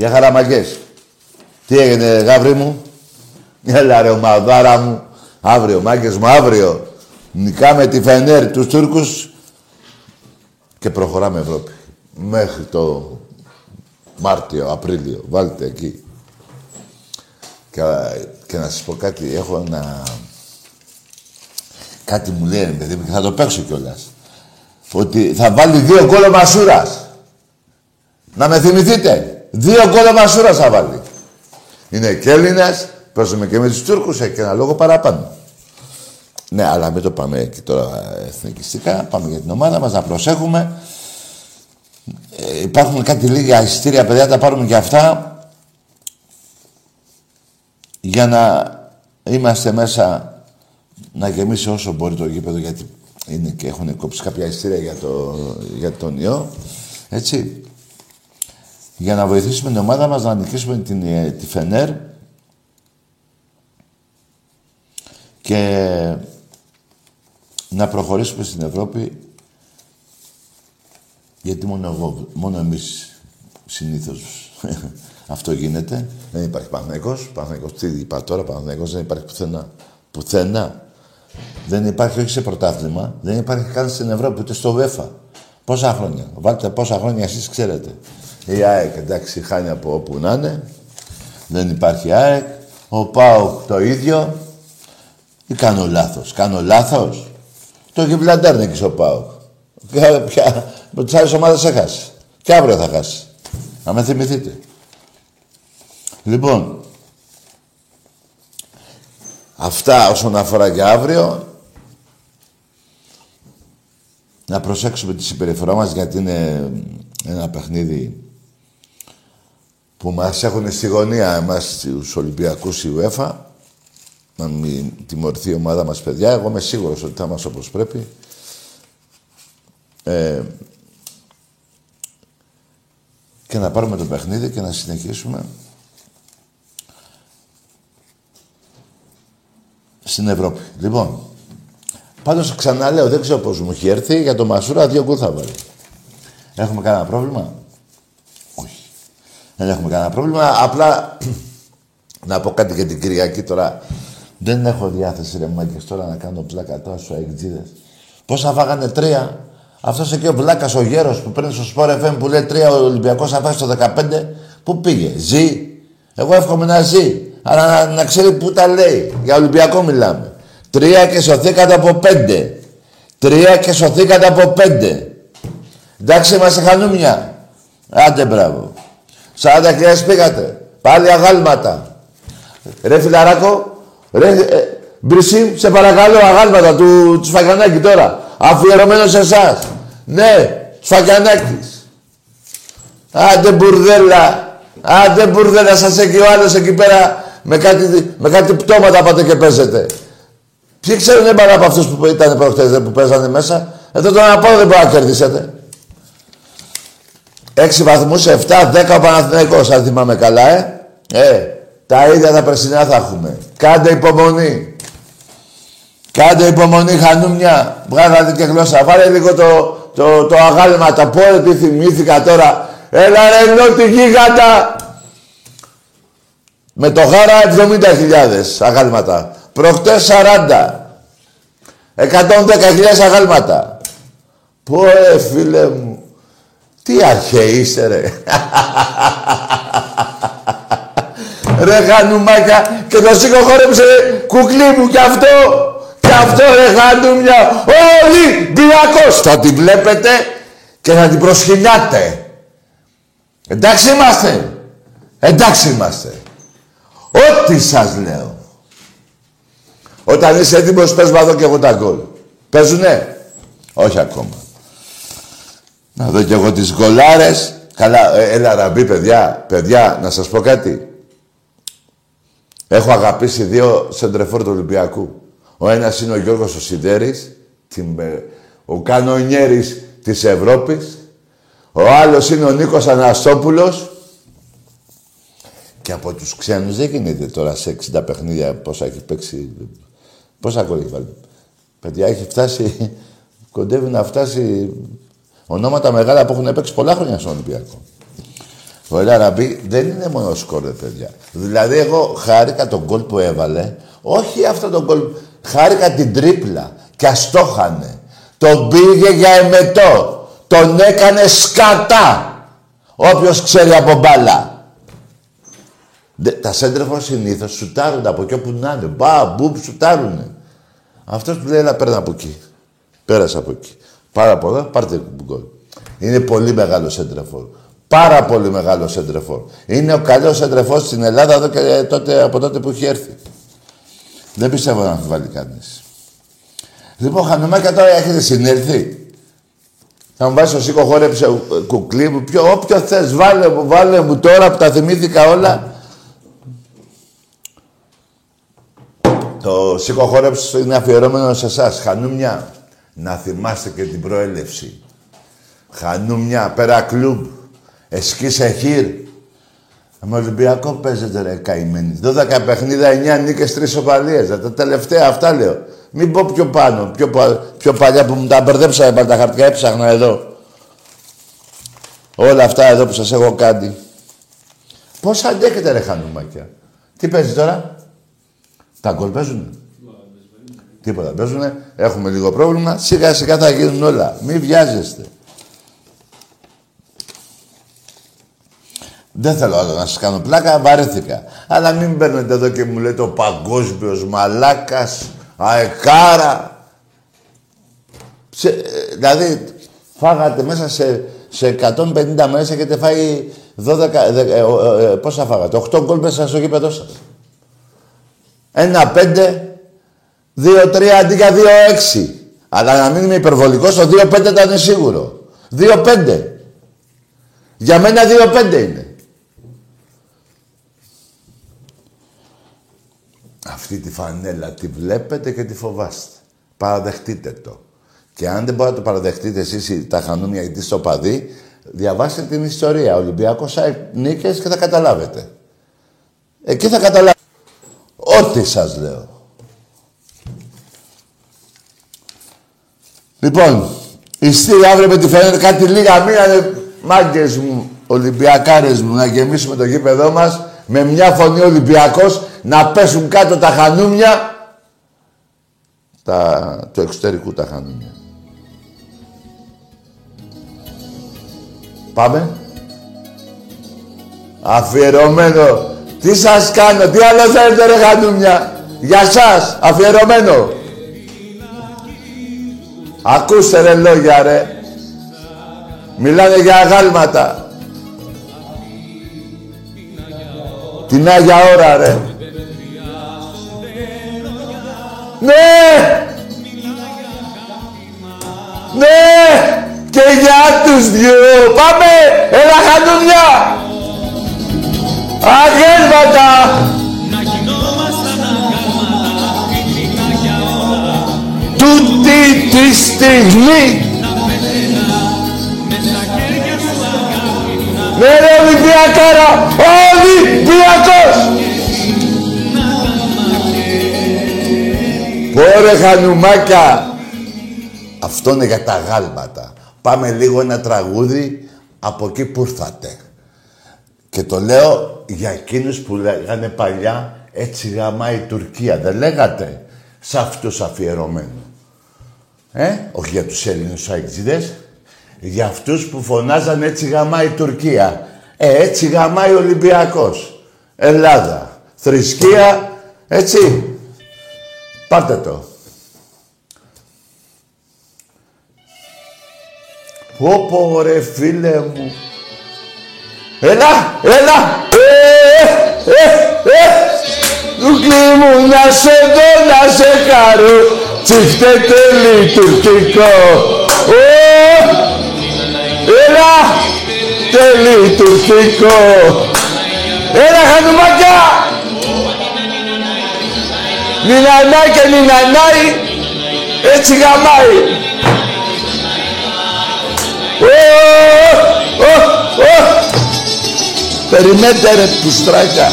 Για χαραμαγκές. Τι έγινε, γάβρι μου; Έλα ρε, ομαδάρα μου. Αύριο, μάγκες μου, αύριο. Νικάμε τη Φενέρ, τους Τούρκους και προχωράμε Ευρώπη. Μέχρι το Μάρτιο, Απρίλιο. Βάλτε εκεί. Και, και να σας πω κάτι, έχω ένα... Κάτι μου λέει, παιδί μου, και θα το παίξω κιόλας. Ότι θα βάλει δύο γκολ ο Μασούρας. Να με θυμηθείτε. Δύο γκολ ο Μασούρας θα βάλει. Είναι και Έλληνες, παίζουμε και με τους Τούρκους, και ένα λόγο παραπάνω. Ναι, αλλά μην το πάμε εκεί τώρα εθνικιστικά. Πάμε για την ομάδα μας, να προσέχουμε. Ε, υπάρχουν κάτι λίγα εισιτήρια, παιδιά, τα πάρουμε και αυτά. Για να είμαστε μέσα, να γεμίσει όσο μπορεί το γήπεδο, γιατί είναι και έχουν κόψει κάποια εισιτήρια για, το, για τον ιό. Έτσι. Για να βοηθήσουμε την ομάδα μας να νικήσουμε την, ε, τη Φενέρ και να προχωρήσουμε στην Ευρώπη γιατί μόνο εγώ, μόνο εμείς συνήθως αυτό γίνεται. Δεν υπάρχει Παναθηναϊκός. Παναθηναϊκός τι είπα τώρα, Παναθηναϊκός δεν υπάρχει πουθενά. Πουθενά. Δεν υπάρχει όχι σε πρωτάθλημα, δεν υπάρχει καν στην Ευρώπη, ούτε στο UEFA. Πόσα χρόνια. Βάλτε πόσα χρόνια εσείς ξέρετε. Η ΑΕΚ εντάξει χάνει από όπου να είναι. Δεν υπάρχει ΑΕΚ. Ο ΠΑΟΚ το ίδιο. Ή κάνω λάθος. Κάνω λάθος; Το Γιβλαντέρ είναι και ο ΠΑΟΚ. Πια, με τις άλλες ομάδες έχασε. Και αύριο θα χάσει. Να με θυμηθείτε. Λοιπόν, αυτά όσον αφορά για αύριο. Να προσέξουμε τη συμπεριφορά μας γιατί είναι ένα παιχνίδι που μας έχουν στη γωνία εμάς τους Ολυμπιακούς η UEFA να μην τιμωρηθεί η ομάδα μας παιδιά. Εγώ είμαι σίγουρος ότι θα είμαστε όπως πρέπει. Ε, και να πάρουμε το παιχνίδι και να συνεχίσουμε στην Ευρώπη. Λοιπόν, πάντως ξαναλέω, δεν ξέρω πώς μου έχει έρθει, για το Μασούρα δύο γκολ θα βάλει. Έχουμε κανένα πρόβλημα; Όχι. Δεν έχουμε κανένα πρόβλημα. Απλά να πω κάτι για την Κυριακή τώρα. Δεν έχω διάθεση ρε μάγκες τώρα να κάνω πλάκα τώρα στους αεκτζίδες. Πόσα φάγανε; Τρία. Αυτός εκεί ο βλάκας ο γέρος που παίρνει στο Σπορ FM που λέει τρία ο Ολυμπιακός θα φάει στο 15. Πού πήγε; Ζει. Εγώ εύχομαι να ζει. Αλλά να, να ξέρει πού τα λέει. Για Ολυμπιακό μιλάμε. Τρία και σωθήκατε από πέντε. Τρία και σωθήκατε από πέντε. Εντάξει είμαστε χανούμια. Άντε μπράβο. 40 χιλιάδες πήγατε. Πάλι αγάλματα. Ρε φιλαράκο, Ρε, ε, Μπρισίμ, σε παρακαλώ, αγάλματα του Σφακιανάκη τώρα. Αφιερωμένος σε εσάς. Ναι, Σφακιανάκης. Άντε μπουρδέλα. Άντε μπουρδέλα, σας έχει ο άλλος εκεί πέρα με κάτι, με κάτι πτώματα πάτε και παίζετε. Ποιοι ξέρουν παρά από αυτούς που ήταν προχτές που παίζανε μέσα. Εδώ τον απόδο δεν μπορεί να κερδίσετε. Έξι βαθμούς, 7, 10 ο Παναθηναϊκός, αν θυμάμαι καλά, ε. Ε, τα ίδια τα περσινά θα έχουμε. Κάντε υπομονή. Κάντε υπομονή, χανούμια. Βγάλατε και γλώσσα. Βάλε λίγο το, το, το αγάλμα, τα πω τι θυμήθηκα τώρα. Έλα ρε νότι γίγαντα. Με το γάρα 70.000 αγάλματα. Προχτές 40. 110.000 αγάλματα. Πω ρε φίλε μου. Τι αρχαίοι είστε ρε. Ρε γανουμάκια και το σηκωχώρεψε κουκλί μου κι αυτό. Κι αυτό ρε γανουμιά. Όλοι μπιακός. Θα τη βλέπετε και θα την προσκυνιάτε. Εντάξει είμαστε. Εντάξει είμαστε. Ό,τι σας λέω. Όταν είσαι έτοιμος πες εδώ και εγώ τα γκολ. Παίζουνε; Όχι ακόμα. Να δω κι εγώ τις γκολάρες. Καλά, ε, έλα ραμπή παιδιά. Παιδιά, να σας πω κάτι. Έχω αγαπήσει δύο σεντρεφόρ του Ολυμπιακού. Ο ένας είναι ο Γιώργος ο Σιδέρης, ο κανονιέρης της Ευρώπης. Ο άλλος είναι ο Νίκος Αναστόπουλος. Και από τους ξένους δεν γίνεται τώρα σε 60 παιχνίδια πόσα έχει παίξει. Πόσα γκολ έχει βάλει. Παιδιά έχει φτάσει, κοντεύει να φτάσει ονόματα μεγάλα που έχουν παίξει πολλά χρόνια στον Ολυμπιακό. Ο Ελαραμπή δεν είναι μόνο σκόρ, παιδιά. Δηλαδή, εγώ χάρηκα τον γκολ που έβαλε. Όχι αυτό τον γκολ. Χάρηκα την τρίπλα. Και αστόχανε. Τον πήγε για εμετό. Τον έκανε σκατά. Όποιος ξέρει από μπάλα. Τα σέντρεφο συνήθως σουτάρουν από εκεί όπου να είναι. Μπα, μπουπ, σουτάρουνε. Αυτός που λέει, έλα πέρα από εκεί. Πέρασε από εκεί. Πάρα πολλά, πάρτε γκολ. Είναι πολύ μεγάλο σέντρεφόρ. Πάρα πολύ μεγάλο σέντρεφόρ. Είναι ο καλός σέντρεφόρ στην Ελλάδα εδώ και τότε, από τότε που έχει έρθει. Δεν πιστεύω να αμφιβάλλει κανείς. Λοιπόν, Χανομάκια τώρα έχετε συνέλθει. Θα μου βάζεις ο Σίκο χόρεψε κουκλί μου. Ποιο, όποιο θες, βάλε μου, βάλε μου τώρα που τα θυμήθηκα όλα. Το Σίκο χόρεψε είναι αφιερώμενο σε εσάς. Χανούμια. Να θυμάστε και την προέλευση. Χανούμια, πέρα κλουμπ. Εσκίσε χείρ. Με Ολυμπιακό παίζετε ρε καημένοι. 12 παιχνίδια, 9 νίκες, 3 οπαλίες. Τα τελευταία αυτά λέω. Μην πω πιο πάνω, πιο, πιο παλιά που μου τα μπερδέψα τα χαρτιά, έψαχνα εδώ. Όλα αυτά εδώ που σας έχω κάνει. Πώς αντέχετε ρε χανουμάκια. Τι παίζεις τώρα; Τα γκολ παίζουνε; Τίποτα παίζουνε. Έχουμε λίγο πρόβλημα. Σιγά σιγά θα γίνουν όλα. Μην βιάζεστε. Δεν θέλω άλλο να σας κάνω πλάκα, βαρέθηκα. Αλλά μην παίρνετε εδώ και μου λέτε ο παγκόσμιος μαλάκας, αεκάρα. δηλαδή, φάγατε μέσα σε, σε 150 μέρες έχετε φάει 12, ε, ε, ε, πόσα φάγατε, 8 γκολ μέσα στο γήπεδό σας. Ένα πέντε, δύο τρία αντί για δύο έξι. Αλλά να μην είμαι υπερβολικός, το δύο πέντε ήταν σίγουρο. Δύο πέντε. Για μένα δύο πέντε είναι. Αυτή τη φανέλα τη βλέπετε και τη φοβάστε. Παραδεχτείτε το. Και αν δεν μπορείτε να το παραδεχτείτε εσείς τα χανούμια γιατί στο παδί, διαβάστε την ιστορία. Ολυμπιακός νίκες και θα καταλάβετε. Εκεί θα καταλάβετε. Ό,τι σας λέω. Λοιπόν, η στήρι αύριο με τη φαίνεται κάτι λίγα μήνα μάγκες μου, Ολυμπιακάρες μου, να γεμίσουμε το γήπεδό μας με μια φωνή Ολυμπιακός να πέσουν κάτω τα χανούμια τα, του εξωτερικού τα χανούμια. Πάμε. Αφιερωμένο. Τι σας κάνω, τι άλλο θέλετε ρε χανούμια; Για σας, αφιερωμένο. Ακούστε ρε λόγια ρε. Μιλάνε για αγάλματα. Την Άγια ώρα ρε. Ναι! Ναι! Και για τους δυο! Πάμε! Έλα χανούμια! Αγέλματα! Τούτη τη στιγμή Ναι ρε Ολυμπιακάρα! Ολυμπιακός! Πόρε χανουμάκια. Αυτό είναι για τα γάλματα. Πάμε λίγο ένα τραγούδι από εκεί που ήρθατε. Και το λέω για εκείνους που λέγανε παλιά έτσι γαμάει η Τουρκία. Δεν λέγατε σε αυτούς αφιερωμένο. Ε, όχι για τους Έλληνες αεξίδες. Για αυτούς που φωνάζαν έτσι γαμάει η Τουρκία. Ε, έτσι γαμάει ο Ολυμπιακός. Ελλάδα. Θρησκεία, έτσι. Πάρτε το. Πω ρε φίλε μου. Έλα, έλα. Ε, ε, ε, ε. μου να σε δω, να σε χαρώ. Τσιφτε τέλει τουρκικό. Έλα, τέλει τουρκικό. Έλα, χανουμάκια. Νινανά και νινανάι, έτσι γαμάει. Περιμένετε ρε πουστράκα.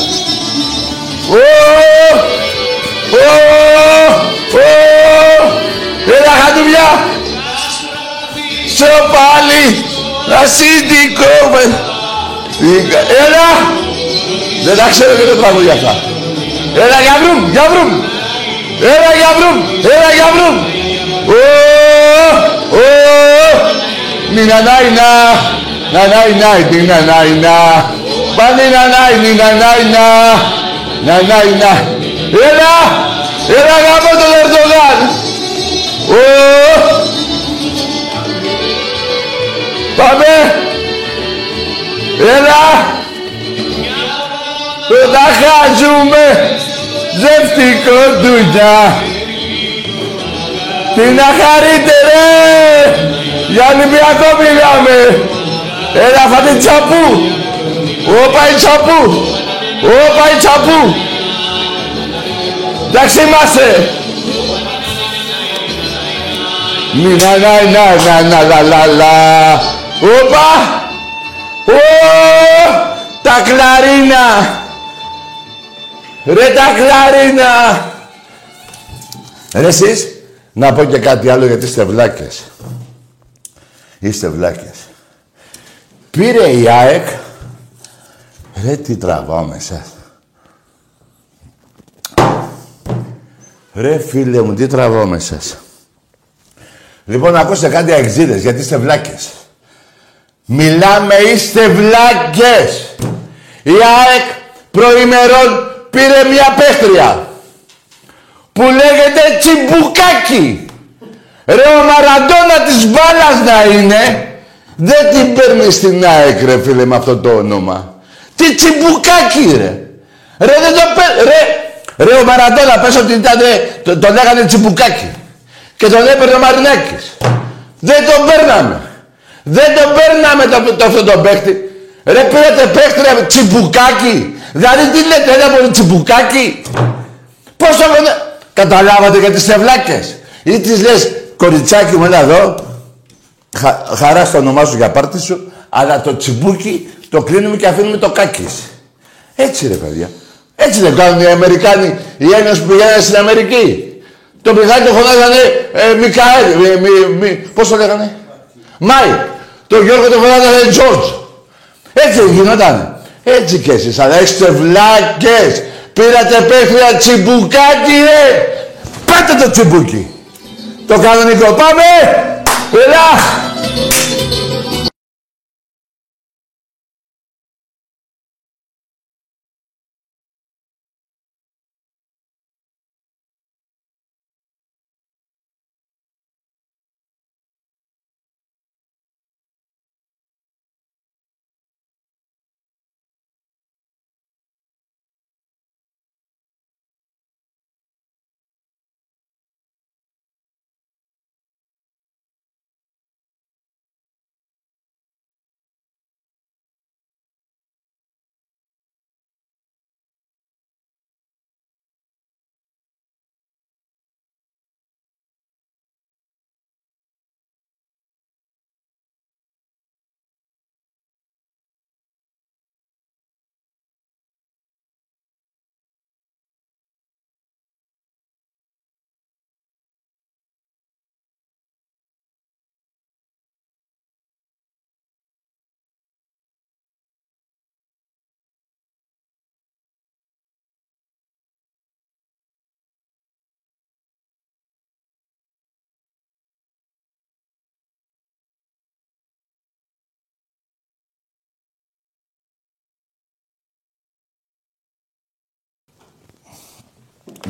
Έλα χατουλιά. Σε πάλι. Ασύντικο με. Έλα! Δεν τα ξέρω και το τραγούδι αυτά. Έλα για βρούμ, για βρούμ. Έλα για βρούμ, έλα για βρούμ. Ω, ω, νινα νάι να, να νάι νάι, νινα νάι να. Πάνε να νάι, νινα νάι να, να νάι να. Έλα, έλα γάμο τον Ερντογάν. Ω, Πάμε. Έλα. Το τα χάζουμε. Ζευτικό ντουτζά. Τι να χαρείτε ρε. Για Ολυμπιακό μιλάμε. Έλα φάτε τσαπού. Όπα η τσαπού. Όπα η τσαπού. Εντάξει είμαστε. Μη να να να να να λα λα Όπα! Ω! Τα κλαρίνα! Ρε τα κλαρίνα! Ρε εσείς, να πω και κάτι άλλο γιατί είστε βλάκες. Είστε βλάκες. Πήρε η ΑΕΚ... Ρε τι τραβάω με εσάς. Ρε φίλε μου, τι τραβάω με εσάς. Λοιπόν, ακούσετε κάτι αεξίδες, γιατί είστε βλάκες. Μιλάμε, είστε βλάκες. Η ΑΕΚ προημερών πήρε μια πέστρια που λέγεται τσιμπουκάκι. Ρε ο Μαραντώνα της μπάλας να είναι, δεν την παίρνεις στην ΑΕΚ ρε φίλε με αυτό το όνομα. Τι τσιμπουκάκι ρε. Ρε δεν το παίρνει, ρε. Ρε ο Μαραντώνα πες ότι ήταν, το, το λέγανε τσιμπουκάκι. Και τον έπαιρνε ο Μαρινάκης. Δεν τον παίρναμε. Δεν τον παίρναμε το, το, αυτό τον παίχτη. Ρε πήρατε παίχτη ρε, τσιμπουκάκι. Δηλαδή τι λέτε, ένα πολύ τσιμπουκάκι; Πώς το Καταλάβατε για τις σευλάκες. Ή τις λες, κοριτσάκι μου, έλα εδώ. Χα, χαρά στο όνομά σου για πάρτι σου. Αλλά το τσιμπούκι το κλείνουμε και αφήνουμε το κάκι. Έτσι ρε παιδιά. Έτσι δεν κάνουν οι Αμερικάνοι, οι Έλληνες που πηγαίνουν στην Αμερική. Το Μιχάλη το φωνάζανε ε, Μικαέλ. Ε, μι, μι, πώς το λέγανε; Μάι. Το Γιώργο το φωνάζανε Τζόρτζ. Έτσι γινόταν. Έτσι κι εσείς. Αλλά είστε βλάκες. Πήρατε παίχτρια τσιμπουκάκι, ρε. Πάτε το τσιμπούκι. Το κανονικό. Πάμε. Ελά.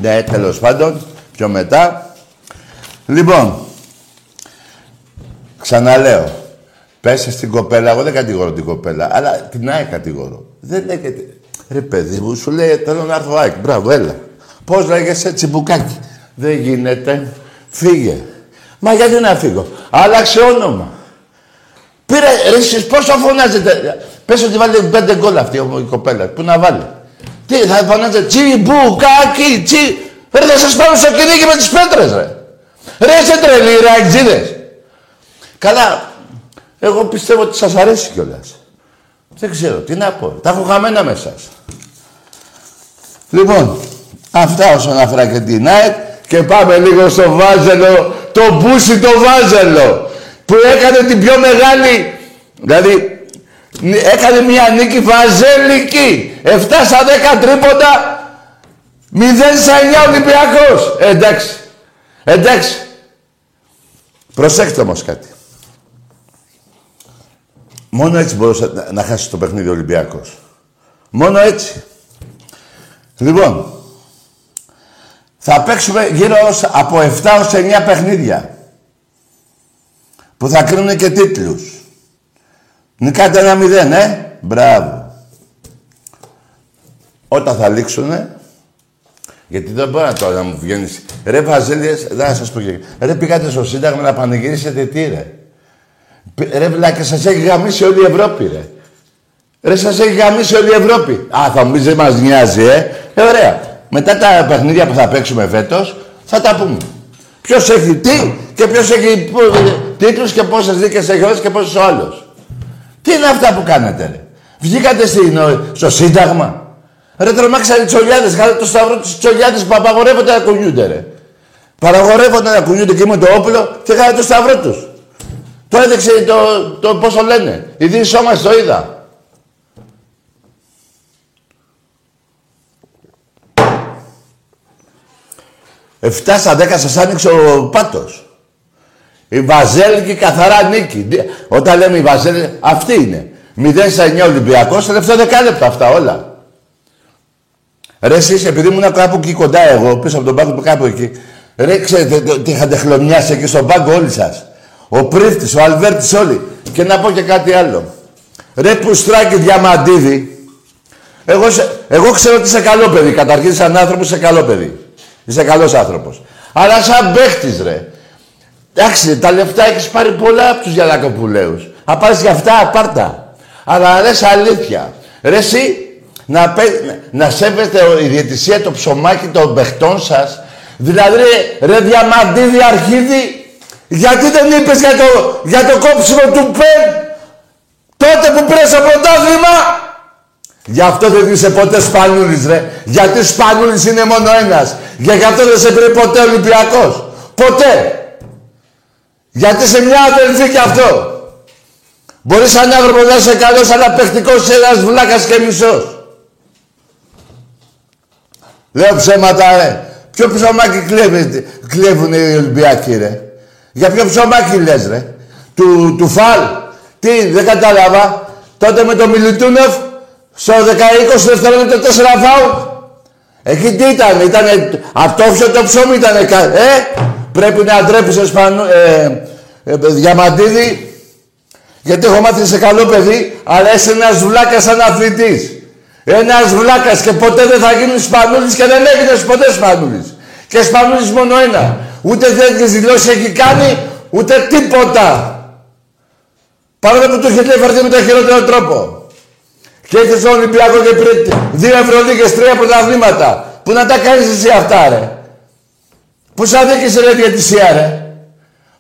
Ναι, τέλος πάντων, πιο μετά. Λοιπόν, ξαναλέω, πέσε στην κοπέλα, εγώ δεν κατηγορώ την κοπέλα, αλλά την ΑΕΚ κατηγορώ. Δεν λέγεται, ρε παιδί μου, σου λέει θέλω να έρθω ΑΕΚ, μπράβο, έλα. Πώς λέγεσαι τσιμπουκάκι. Δεν γίνεται, φύγε. Μα γιατί να φύγω, άλλαξε όνομα. Πήρε, ρε εσείς πόσο φωνάζετε; Πες ότι βάλετε πέντε γκολ αυτή η κοπέλα. Πού να βάλει; Τι, θα φωνάζετε τσιμπουκάκι, τσι... Ρε, θα σας πάρω στο κυνήγι με τις πέτρες, ρε. Ρε, σε τρελή, ρε, αγγζίδες. Καλά, εγώ πιστεύω ότι σας αρέσει κιόλας. Δεν ξέρω, τι να πω. Τα έχω χαμένα με εσάς. Λοιπόν, αυτά όσον αφορά και την ΑΕΚ και πάμε λίγο στο Βάζελο, το μπούσι το Βάζελο, που έκανε την πιο μεγάλη, δηλαδή Έκανε μια νίκη βαζέλικη. 7 στα 10 τρίποντα. 0 στα 9 Ολυμπιακός. εντάξει. Εντάξει. Προσέξτε όμως κάτι. Μόνο έτσι μπορούσε να, να χάσει το παιχνίδι ο Ολυμπιακός. Μόνο έτσι. Λοιπόν, θα παίξουμε γύρω από 7 ως 9 παιχνίδια που θα κρίνουν και τίτλους. Νικάτε ένα μηδέν, ε! Μπράβο. Όταν θα λήξουνε, γιατί δεν μπορεί να τώρα να μου βγαίνεις. Ρε Βαζέλιες, δεν θα σας πω και... Ρε πήγατε στο Σύνταγμα να πανηγυρίσετε τι ρε; Ρε βλάκα, σας έχει γαμίσει όλη η Ευρώπη ρε. Ρε σας έχει γαμίσει όλη η Ευρώπη. Α, θα μου πεις δεν μας νοιάζει, ε. ε. ωραία. Μετά τα παιχνίδια που θα παίξουμε φέτος, θα τα πούμε. Ποιος έχει τι και ποιος έχει τίτλους και πόσες δίκες έχει όλες και πόσες ο άλλος. Τι είναι αυτά που κάνετε, ρε; Βγήκατε στο Σύνταγμα; Ρε τρομάξατε τις τσολιάδες, κάνετε το σταυρό της τσολιάδες που απαγορεύονται να κουνιούνται, ρε. Παραγορεύονται να κουνιούνται και με το όπλο και κάνετε το σταυρό τους. Το έδειξε το, το πώς το λένε. Η Δύση μας το είδα. Εφτά στα δέκα σας άνοιξε ο πάτος. Η Βαζέλικη καθαρά νίκη. Όταν λέμε η Βαζέλικη, αυτή είναι. 0 στα 9 Ολυμπιακός, τελευταίο δεκάλεπτο αυτά όλα. Ρε εσείς, επειδή ήμουν κάπου εκεί κοντά εγώ, πίσω από τον πάγκο που κάπου εκεί, ρε ξέρετε τι είχατε χλωμιάσει εκεί στον πάγκο όλοι σας. Ο Πρίφτης, ο Αλβέρτης όλοι. Και να πω και κάτι άλλο. Ρε Πουστράκη Διαμαντίδη, εγώ, εγώ ξέρω ότι είσαι καλό παιδί. Καταρχήν σαν άνθρωπο είσαι καλό παιδί. Είσαι καλός άνθρωπος. Αλλά σαν παίχτης ρε. Εντάξει, τα λεφτά έχεις πάρει πολλά από τους Γιανακοπουλέους. Αν πάρεις για αυτά, απάρτα. Αλλά ρε αλήθεια. Ρε εσύ, να, να σέβεστε η διαιτησία το ψωμάκι των παιχτών σας. Δηλαδή, ρε, ρε Διαμαντίδη Αρχίδη, γιατί δεν είπες για το, για το κόψιμο του ΠΕΝ; Τότε που πήρες το πρωτάθλημα; Γι' αυτό δεν είσαι ποτέ Σπανούλης, ρε. Γιατί Σπανούλης είναι μόνο ένας. Για γι' αυτό δεν σε πήρε ποτέ Ολυμπιακός. Ποτέ. Γιατί είσαι μια αδελφή κι αυτό. Μπορείς σαν άνθρωπος να είσαι καλός, αλλά παιχτικός ένας βλάκας και μισός. Λέω ψέματα, ρε. Ποιο ψωμάκι κλέβουν οι Ολυμπιακοί, ρε; Για ποιο ψωμάκι λες, ρε; Του, του Φαλ. Τι, δεν κατάλαβα. Τότε με το Μιλιτούνεφ, στο 10-20 δευτερόλεπτα 4 φάουλ. Εκεί τι ήταν, ήταν αυτόφιο το ψωμί ήταν, ε, πρέπει να ντρέπεις Εσπανού, ε, ε, Διαμαντίδη, γιατί έχω μάθει σε καλό παιδί, αλλά είσαι ένας βλάκας σαν αθλητής. Ένας βλάκας και ποτέ δεν θα γίνει Σπανούλης και δεν έγινε ποτέ Σπανούλης. Και Σπανούλης μόνο ένα. Ούτε τέτοιες δηλώσεις έχει κάνει, ούτε τίποτα. Παρόλο που του έχει φερθεί με τον χειρότερο τρόπο. Και έχεις στον Ολυμπιακό και πριν δύο Ευρωλίγες, τρία πρωταθλήματα. Πού να τα κάνεις εσύ αυτά, ρε. Πού σ' αδίκησε, ρε, διατησία, ρε.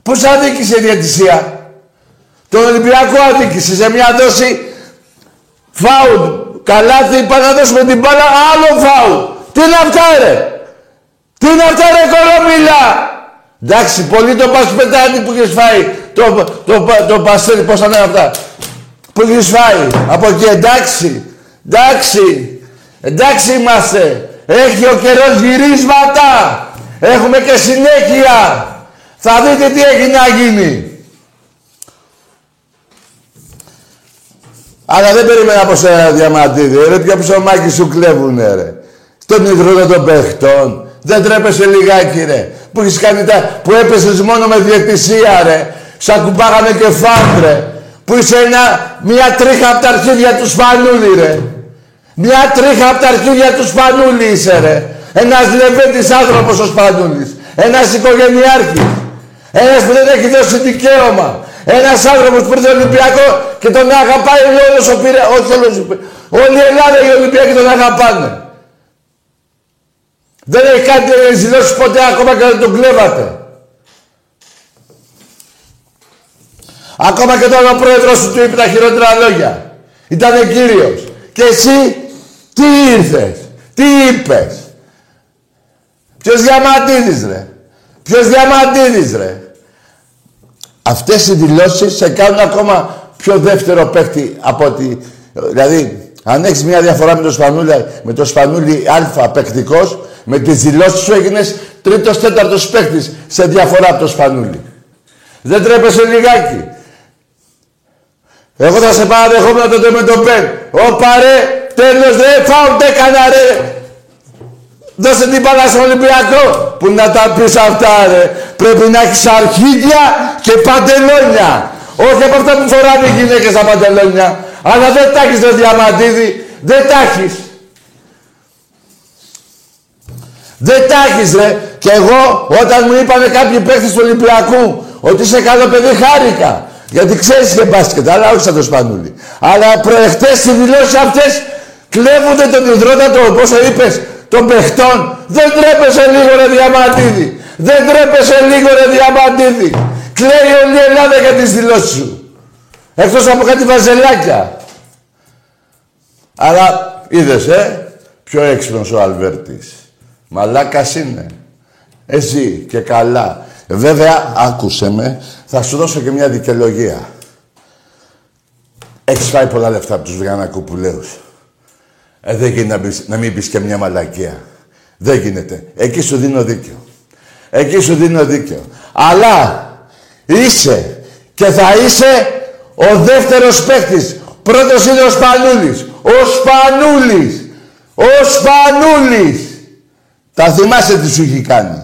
Πού σ' αδίκησε η διατησία. Τον Ολυμπιακό αδίκησε σε μια δόση φάουλ Καλάθι, είπα να δώσουμε την μπάλα, άλλο φάου. Τι είναι αυτά, ρε; Τι είναι αυτά, ρε, κορομίλα. Εντάξει, πολύ το πας πετάνει που έχεις φάει. Το, το, το, το παστέρι, πώς θα είναι αυτά. Που έχεις φάει. Από εκεί, εντάξει. Εντάξει. Εντάξει είμαστε. Έχει ο καιρός γυρίσματα. Έχουμε και συνέχεια. Θα δείτε τι έχει να γίνει. Αλλά δεν περίμενα από σένα διαμαντίδι. Ρε, ποιο ψωμάκι σου κλέβουνε, ρε. Στον ιδρύο των παιχτών. Δεν τρέπεσαι λιγάκι, ρε. Που έχεις κάνει τα... που έπεσες μόνο με διαιτησία, ρε. Σ' ακουμπάγανε και φάντρε. Που είσαι ένα... μια τρίχα από τα αρχίδια του Σπανούλη, ρε. Μια τρίχα από τα αρχίδια του Σπανούλη είσαι, ρε. Ένας λεβέντης άνθρωπος ο Σπανούλης. Ένας οικογενειάρχης. Ένας που δεν έχει δώσει δικαίωμα. Ένας άνθρωπος που ήρθε Ολυμπιακό και τον αγαπάει όλος ο Πειρα... όχι όλος ο Όλη η Ελλάδα οι Ολυμπιακοί τον αγαπάνε. Δεν έχει κάνει δηλώσει ποτέ ακόμα και δεν τον κλέβατε. Ακόμα και τώρα ο πρόεδρος σου του είπε τα χειρότερα λόγια. Ήτανε κύριος. Και εσύ τι ήρθες, τι είπες; Ποιος διαμαντίδης ρε; Ποιος διαμαντίδης ρε; Αυτές οι δηλώσεις σε κάνουν ακόμα πιο δεύτερο παίχτη από ότι... Δηλαδή, αν έχεις μια διαφορά με το Σπανούλι, με το Σπανούλι Α παικτικό, με τις δηλώσεις σου έγινες τρίτο-τέταρτο παίχτη σε διαφορά από το Σπανούλι. Δεν τρέπεσαι λιγάκι. Εγώ θα σε παραδεχόμουν τότε με τον Πεν. Ωπα ρε, τέλος ρε, φάουλ έκανα ρε. Δώσε την μπάλα στον Ολυμπιακό. Που να τα πεις αυτά ρε. Πρέπει να έχεις αρχίδια και παντελόνια. Όχι από αυτά που φοράνε οι γυναίκες τα παντελόνια. Αλλά δεν τα έχεις ρε διαμαντίδη. Δεν τα έχεις. Δεν τα έχεις ρε. Και εγώ όταν μου είπανε κάποιοι παίχτες του Ολυμπιακού ότι είσαι καλό παιδί χάρηκα. Γιατί ξέρεις και μπάσκετ, αλλά όχι σαν το Σπανούλι. Αλλά προεχτές οι δηλώσεις αυτές κλέβουνε τον υδρότατο, πώς το είπες, των παιχτών. Δεν τρέπεσαι λίγο ρε Διαμαντίδη. Δεν τρέπεσαι λίγο ρε Διαμαντίδη. Κλαίει όλη η Ελλάδα για τις δηλώσεις σου; Εκτός από κάτι βαζελάκια. Αλλά είδες, ε, πιο έξυπνος ο Αλβέρτης. Μαλάκας είναι. Εσύ και καλά. Βέβαια, άκουσε με, θα σου δώσω και μια δικαιολογία. Έχεις φάει πολλά λεφτά από τους Βιανακοπουλαίους. Ε, δεν γίνεται να, να μην πεις και μια μαλακία. Δεν γίνεται. Εκεί σου δίνω δίκιο. Εκεί σου δίνω δίκιο. Αλλά είσαι και θα είσαι ο δεύτερος παίχτης. Πρώτος είναι ο Σπανούλης. Ο Σπανούλης. Ο Σπανούλης. Τα θυμάσαι τι σου έχει κάνει.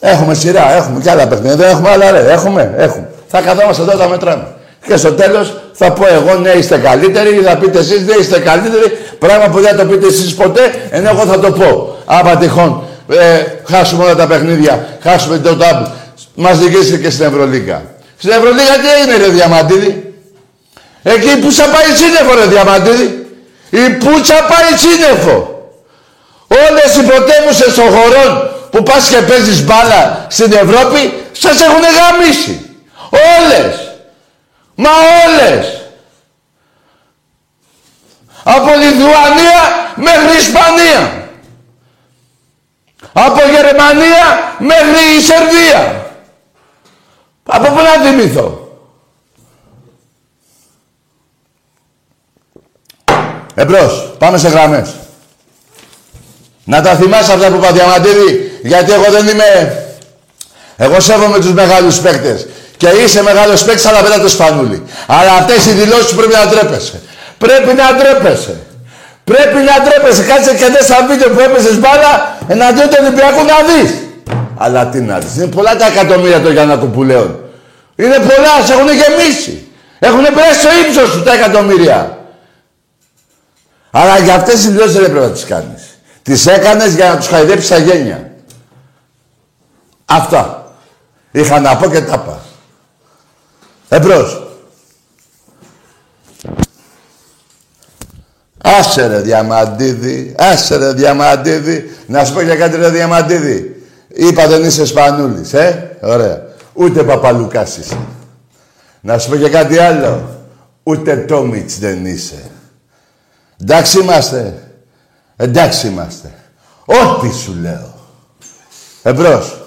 Έχουμε σειρά, έχουμε και άλλα παιχνίδια. Δεν έχουμε άλλα, ρε. Έχουμε, έχουμε. Θα καθόμαστε εδώ, τα μετράμε. Και στο τέλος θα πω εγώ ναι, είστε καλύτεροι, ή θα πείτε εσείς δεν είστε καλύτεροι. Πράγμα που δεν το πείτε εσείς ποτέ, ενώ εγώ θα το πω. Άμα τυχόν ε, χάσουμε όλα τα παιχνίδια, χάσουμε το τάμπ, μας διοικήσει και στην Ευρωλίγα. Στην Ευρωλίγα τι έγινε, ρε Διαμαντίδη; Εκεί που σα πάει σύννεφο, ρε Διαμαντίδη. Η πουτσα πάει σύννεφο. Όλες οι πρωτεύουσες των χωρών που πας και παίζεις μπάλα στην Ευρώπη, σας έχουν γαμίσει. Όλες. Μα όλες. Από Λιθουανία μέχρι Ισπανία. Από Γερμανία μέχρι η Σερβία. Από πού να θυμηθώ. Εμπρός, πάμε σε γραμμές. Να τα θυμάσαι αυτά που είπα Διαμαντίδη, γιατί εγώ δεν είμαι... Εγώ σέβομαι τους μεγάλους παίκτες. Και είσαι μεγάλος παίκτης, αλλά πέρα το σπανούλι. Αλλά αυτές οι δηλώσεις πρέπει να τρέπεσαι. Πρέπει να τρέπεσαι. Πρέπει να τρέπεσαι. Κάτσε και δες ένα βίντεο που έπαιζες μπάλα εναντίον του Ολυμπιακού να δεις. Αλλά τι να δεις. Είναι πολλά τα εκατομμύρια των Γιαννακοπουλαίων. Είναι πολλά, σε έχουν γεμίσει. Έχουν πέσει στο ύψος σου τα εκατομμύρια. Αλλά για αυτές τις δηλώσεις δεν πρέπει να τις κάνεις. Τις έκανες για να τους χαϊδέψεις τα γένια. Αυτά. Είχα να πω και τα είπα. Εμπρός. Άσε ρε Διαμαντίδη, άσε ρε Διαμαντίδη. Να σου πω για κάτι ρε Διαμαντίδη. Είπα δεν είσαι Σπανούλης, ε; Ωραία. Ούτε Παπαλουκάς είσαι. Να σου πω για κάτι άλλο. Ούτε Τόμιτς δεν είσαι. Εντάξει είμαστε. Εντάξει είμαστε. Ό,τι σου λέω. Εμπρός.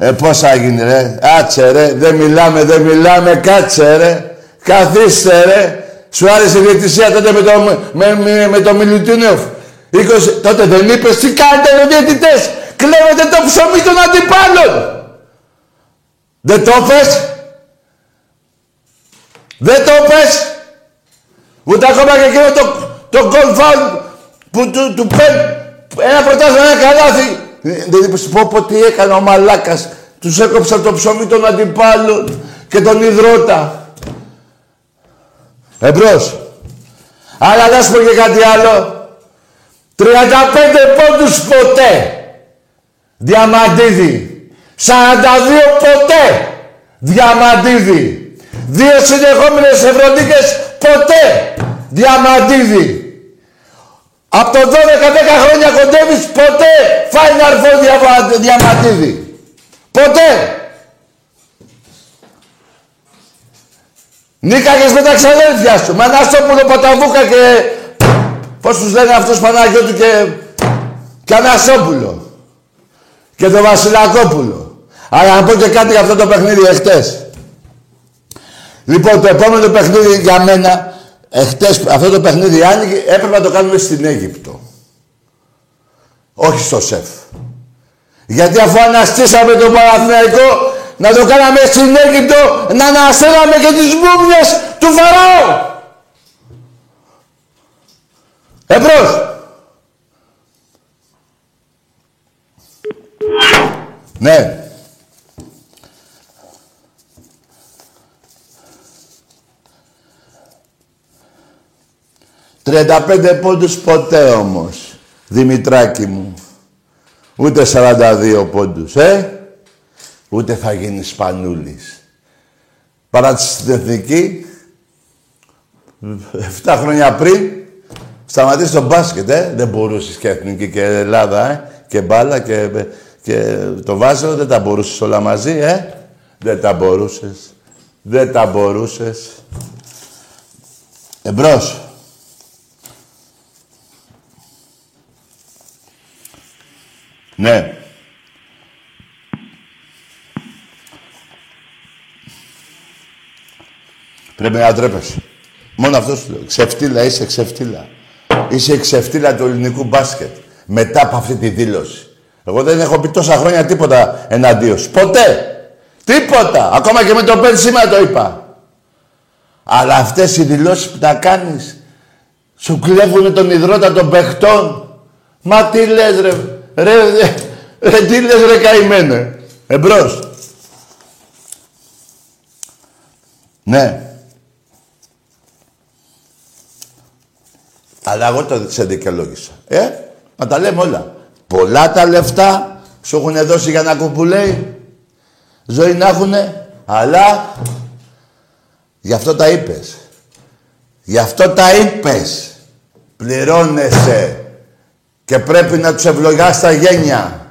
Ε, πώς θα γίνει ρε; Άτσε ρε. Δεν μιλάμε, δεν μιλάμε. Κάτσε ρε. Καθίστε ρε. Σου άρεσε η διαιτησία τότε με το, με, με, με το Μιλουτίνοφ; 20, τότε δεν είπες τι κάνετε ρε διαιτητές; Κλέβετε το ψωμί των αντιπάλων. Δεν το πες. Δεν το πες. Ούτε ακόμα και εκείνο το, το goal που του, του ένα πρωτάθλημα, ένα καλάθι. Δεν είπες πω πω τι έκανε ο μαλάκας. Τους έκοψα το ψωμί των αντιπάλων και τον υδρότα. Εμπρός. Αλλά να σου πω και κάτι άλλο. 35 πόντους ποτέ. Διαμαντίδη. 42 ποτέ. Διαμαντίδη. Δύο συνεχόμενες Ευρωλίκες ποτέ. Διαμαντίδη. Από το 12-10 χρόνια κοντεύεις ποτέ Final Four Διαμαντίδη. Ποτέ. Νίκαγες με τα ξαδέρφια σου. Με Αναστόπουλο Παταβούκα και... Πώς τους λένε αυτούς Παναγιώτου και... και Ανασόπουλο. Και τον Βασιλακόπουλο. Αλλά να πω και κάτι για αυτό το παιχνίδι εχθές. Λοιπόν, το επόμενο παιχνίδι για μένα, εχθές αυτό το παιχνίδι άνοιγε, έπρεπε να το κάνουμε στην Αίγυπτο. Όχι στο ΣΕΦ. Γιατί αφού αναστήσαμε τον Παναθηναϊκό, να το κάναμε στην Αίγυπτο, να αναστέλαμε και τις μούμιες του Φαραώ. Εμπρός. Ναι. Τριάντα πέντε πόντους ποτέ όμως, Δημητράκη μου. Ούτε 42 πόντους, ε. Ούτε θα γίνεις σπανούλης. Παρά στην εθνική, 7 χρόνια πριν, σταματήσεις το μπάσκετ, ε. Δεν μπορούσες και εθνική και Ελλάδα, ε. Και μπάλα και, και το βάζω, δεν τα μπορούσες όλα μαζί, ε. Δεν τα μπορούσες. Δεν τα μπορούσες. Εμπρός. Ναι. Πρέπει να ντρέπεσαι. Μόνο αυτός σου λέω. Ξεφτύλα, είσαι ξεφτύλα. Είσαι ξεφτύλα του ελληνικού μπάσκετ. Μετά από αυτή τη δήλωση. Εγώ δεν έχω πει τόσα χρόνια τίποτα εναντίον σου. Ποτέ. Τίποτα. Ακόμα και με το πέντε σήμερα το είπα. Αλλά αυτές οι δηλώσεις που τα κάνεις σου κλέβουν τον υδρότα των παιχτών. Μα τι λες ρε. Ρε, ρε τι λες ρε καημένε. Εμπρός. Ναι. Αλλά εγώ το σε δικαιολόγησα. Ε, να τα λέμε όλα. Πολλά τα λεφτά σου έχουν δώσει για να κουπουλέει. Ζωή να έχουνε. Αλλά γι' αυτό τα είπες. Γι' αυτό τα είπες. Πληρώνεσαι. Και πρέπει να τους ευλογάς τα γένια.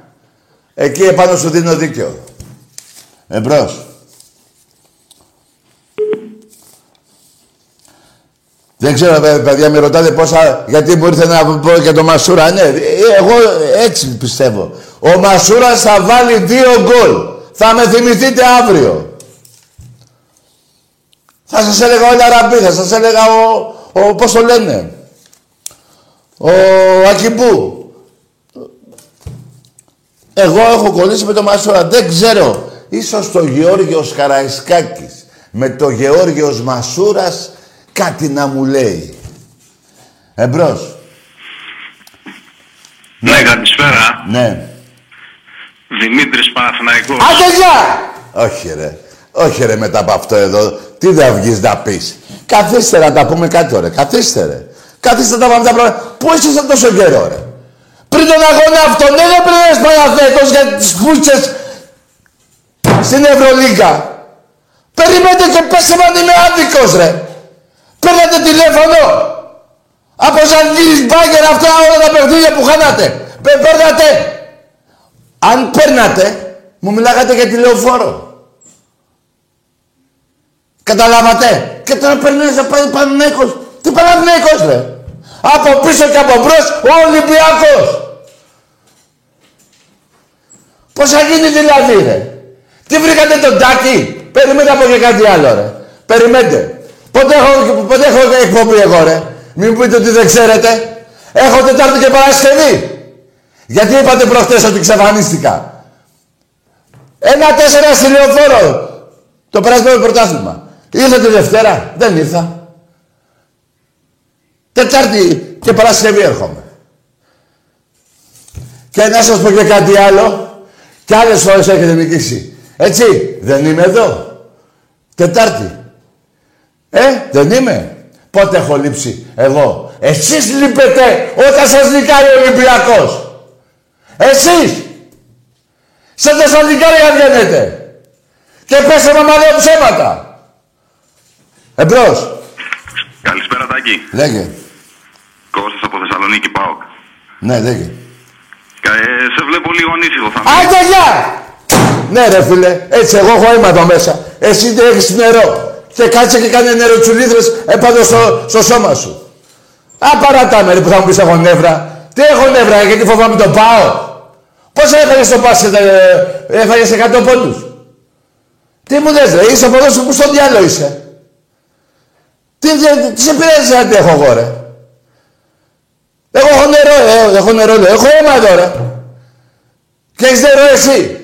Εκεί επάνω σου δίνω δίκιο. Εμπρός. Δεν ξέρω, παιδιά, με ρωτάτε πόσα... Γιατί μου ήρθε να πω και το Μασούρα. Ναι, εγώ έτσι πιστεύω. Ο Μασούρας θα βάλει δύο γκολ. Θα με θυμηθείτε αύριο. Θα σας έλεγα όλα ραμπή, θα σας έλεγα ο, ο πώς το λένε, ο Ακιμπού. Εγώ έχω κολλήσει με τον Μασούρα, δεν ξέρω. Ίσως το Γεώργιος Καραϊσκάκης με το Γεώργιος Μασούρας κάτι να μου λέει. Εμπρός. Ναι, καλησπέρα. Ναι. Δημήτρης Παναθηναϊκός. Άντε γεια! Όχι ρε. Όχι ρε μετά από αυτό εδώ. Τι θα βγεις να πεις. Καθίστε να τα πούμε κάτι ωραία. Καθίστε ρε. Καθίστε να τα πούμε τα πράγματα. Πού είσαι τόσο καιρό ρε; Πριν τον αγώνα αυτό, ναι δεν πρέπει Παναθηναϊκός για τις φούτσες στην Ευρωλίγκα. Περιμένετε και πέστε με αν είμαι άδικος ρε. Παίρνατε τηλέφωνο. Από Ζαλγίρις Μπάγκερ αυτά όλα τα παιχνίδια που χάνατε. Παίρνατε. Αν παίρνατε, μου μιλάγατε για τηλεοφόρο. Καταλάβατε; Και τώρα παίρνετε να πάει Παναθηναίκος. Τι Παναθηναίκος ρε. Από πίσω και από μπρος ο Ολυμπιακός. Πώς θα γίνει δηλαδή ρε. Τι βρήκατε τον Τάκη; Περιμένετε από και κάτι άλλο ρε. Περιμένετε. Πότε έχω, πότε έχω εκπομπή εγώ, ρε. Μην πείτε ότι δεν ξέρετε. Έχω Τετάρτη και Παρασκευή. Γιατί είπατε προχτές ότι ξαφανίστηκα. Ένα τέσσερα στη λεωφόρο. Το περασμένο πρωτάθλημα. Ήρθε τη Δευτέρα. Δεν ήρθα. Τετάρτη και Παρασκευή έρχομαι. Και να σας πω και κάτι άλλο. Και άλλες φορές έχετε νικήσει. Έτσι. Δεν είμαι εδώ. Τετάρτη. Ε, δεν είμαι. Πότε έχω λείψει εγώ. Εσείς λείπετε όταν σας νικάει ο Ολυμπιακός. Εσείς. Σαν Θεσσαλονικάρια βγαίνετε. Και πέστε με μαλλιά ψέματα. Εμπρός. Καλησπέρα Τάκη. Λέγε. Κώστας από Θεσσαλονίκη, ΠΑΟΚ. Ναι, λέγε. Ε, σε βλέπω λίγο ανήσυχο θα Άντε, γεια! Ναι ρε φίλε, έτσι εγώ έχω αίμα εδώ μέσα. Εσύ δεν έχεις νερό και κάτσε και κάνε νεροτσουλίδρες επάνω στο, στο σώμα σου. Απαρατάμε ρε που θα μου πεις έχω νεύρα. Τι έχω νεύρα, γιατί φοβάμαι το πάω. Πώς έφαγες το πας, ε, έφαγες 100 πόντους; Τι μου λες ρε, είσαι από εδώ που στο διάλογο είσαι; Τι, τι, τι σε πειράζει να έχω εγώ ρε; Εγώ έχω νερό, ε, έχω νερό, λέω. έχω αίμα εδώ ρε. Και έχεις νερό εσύ.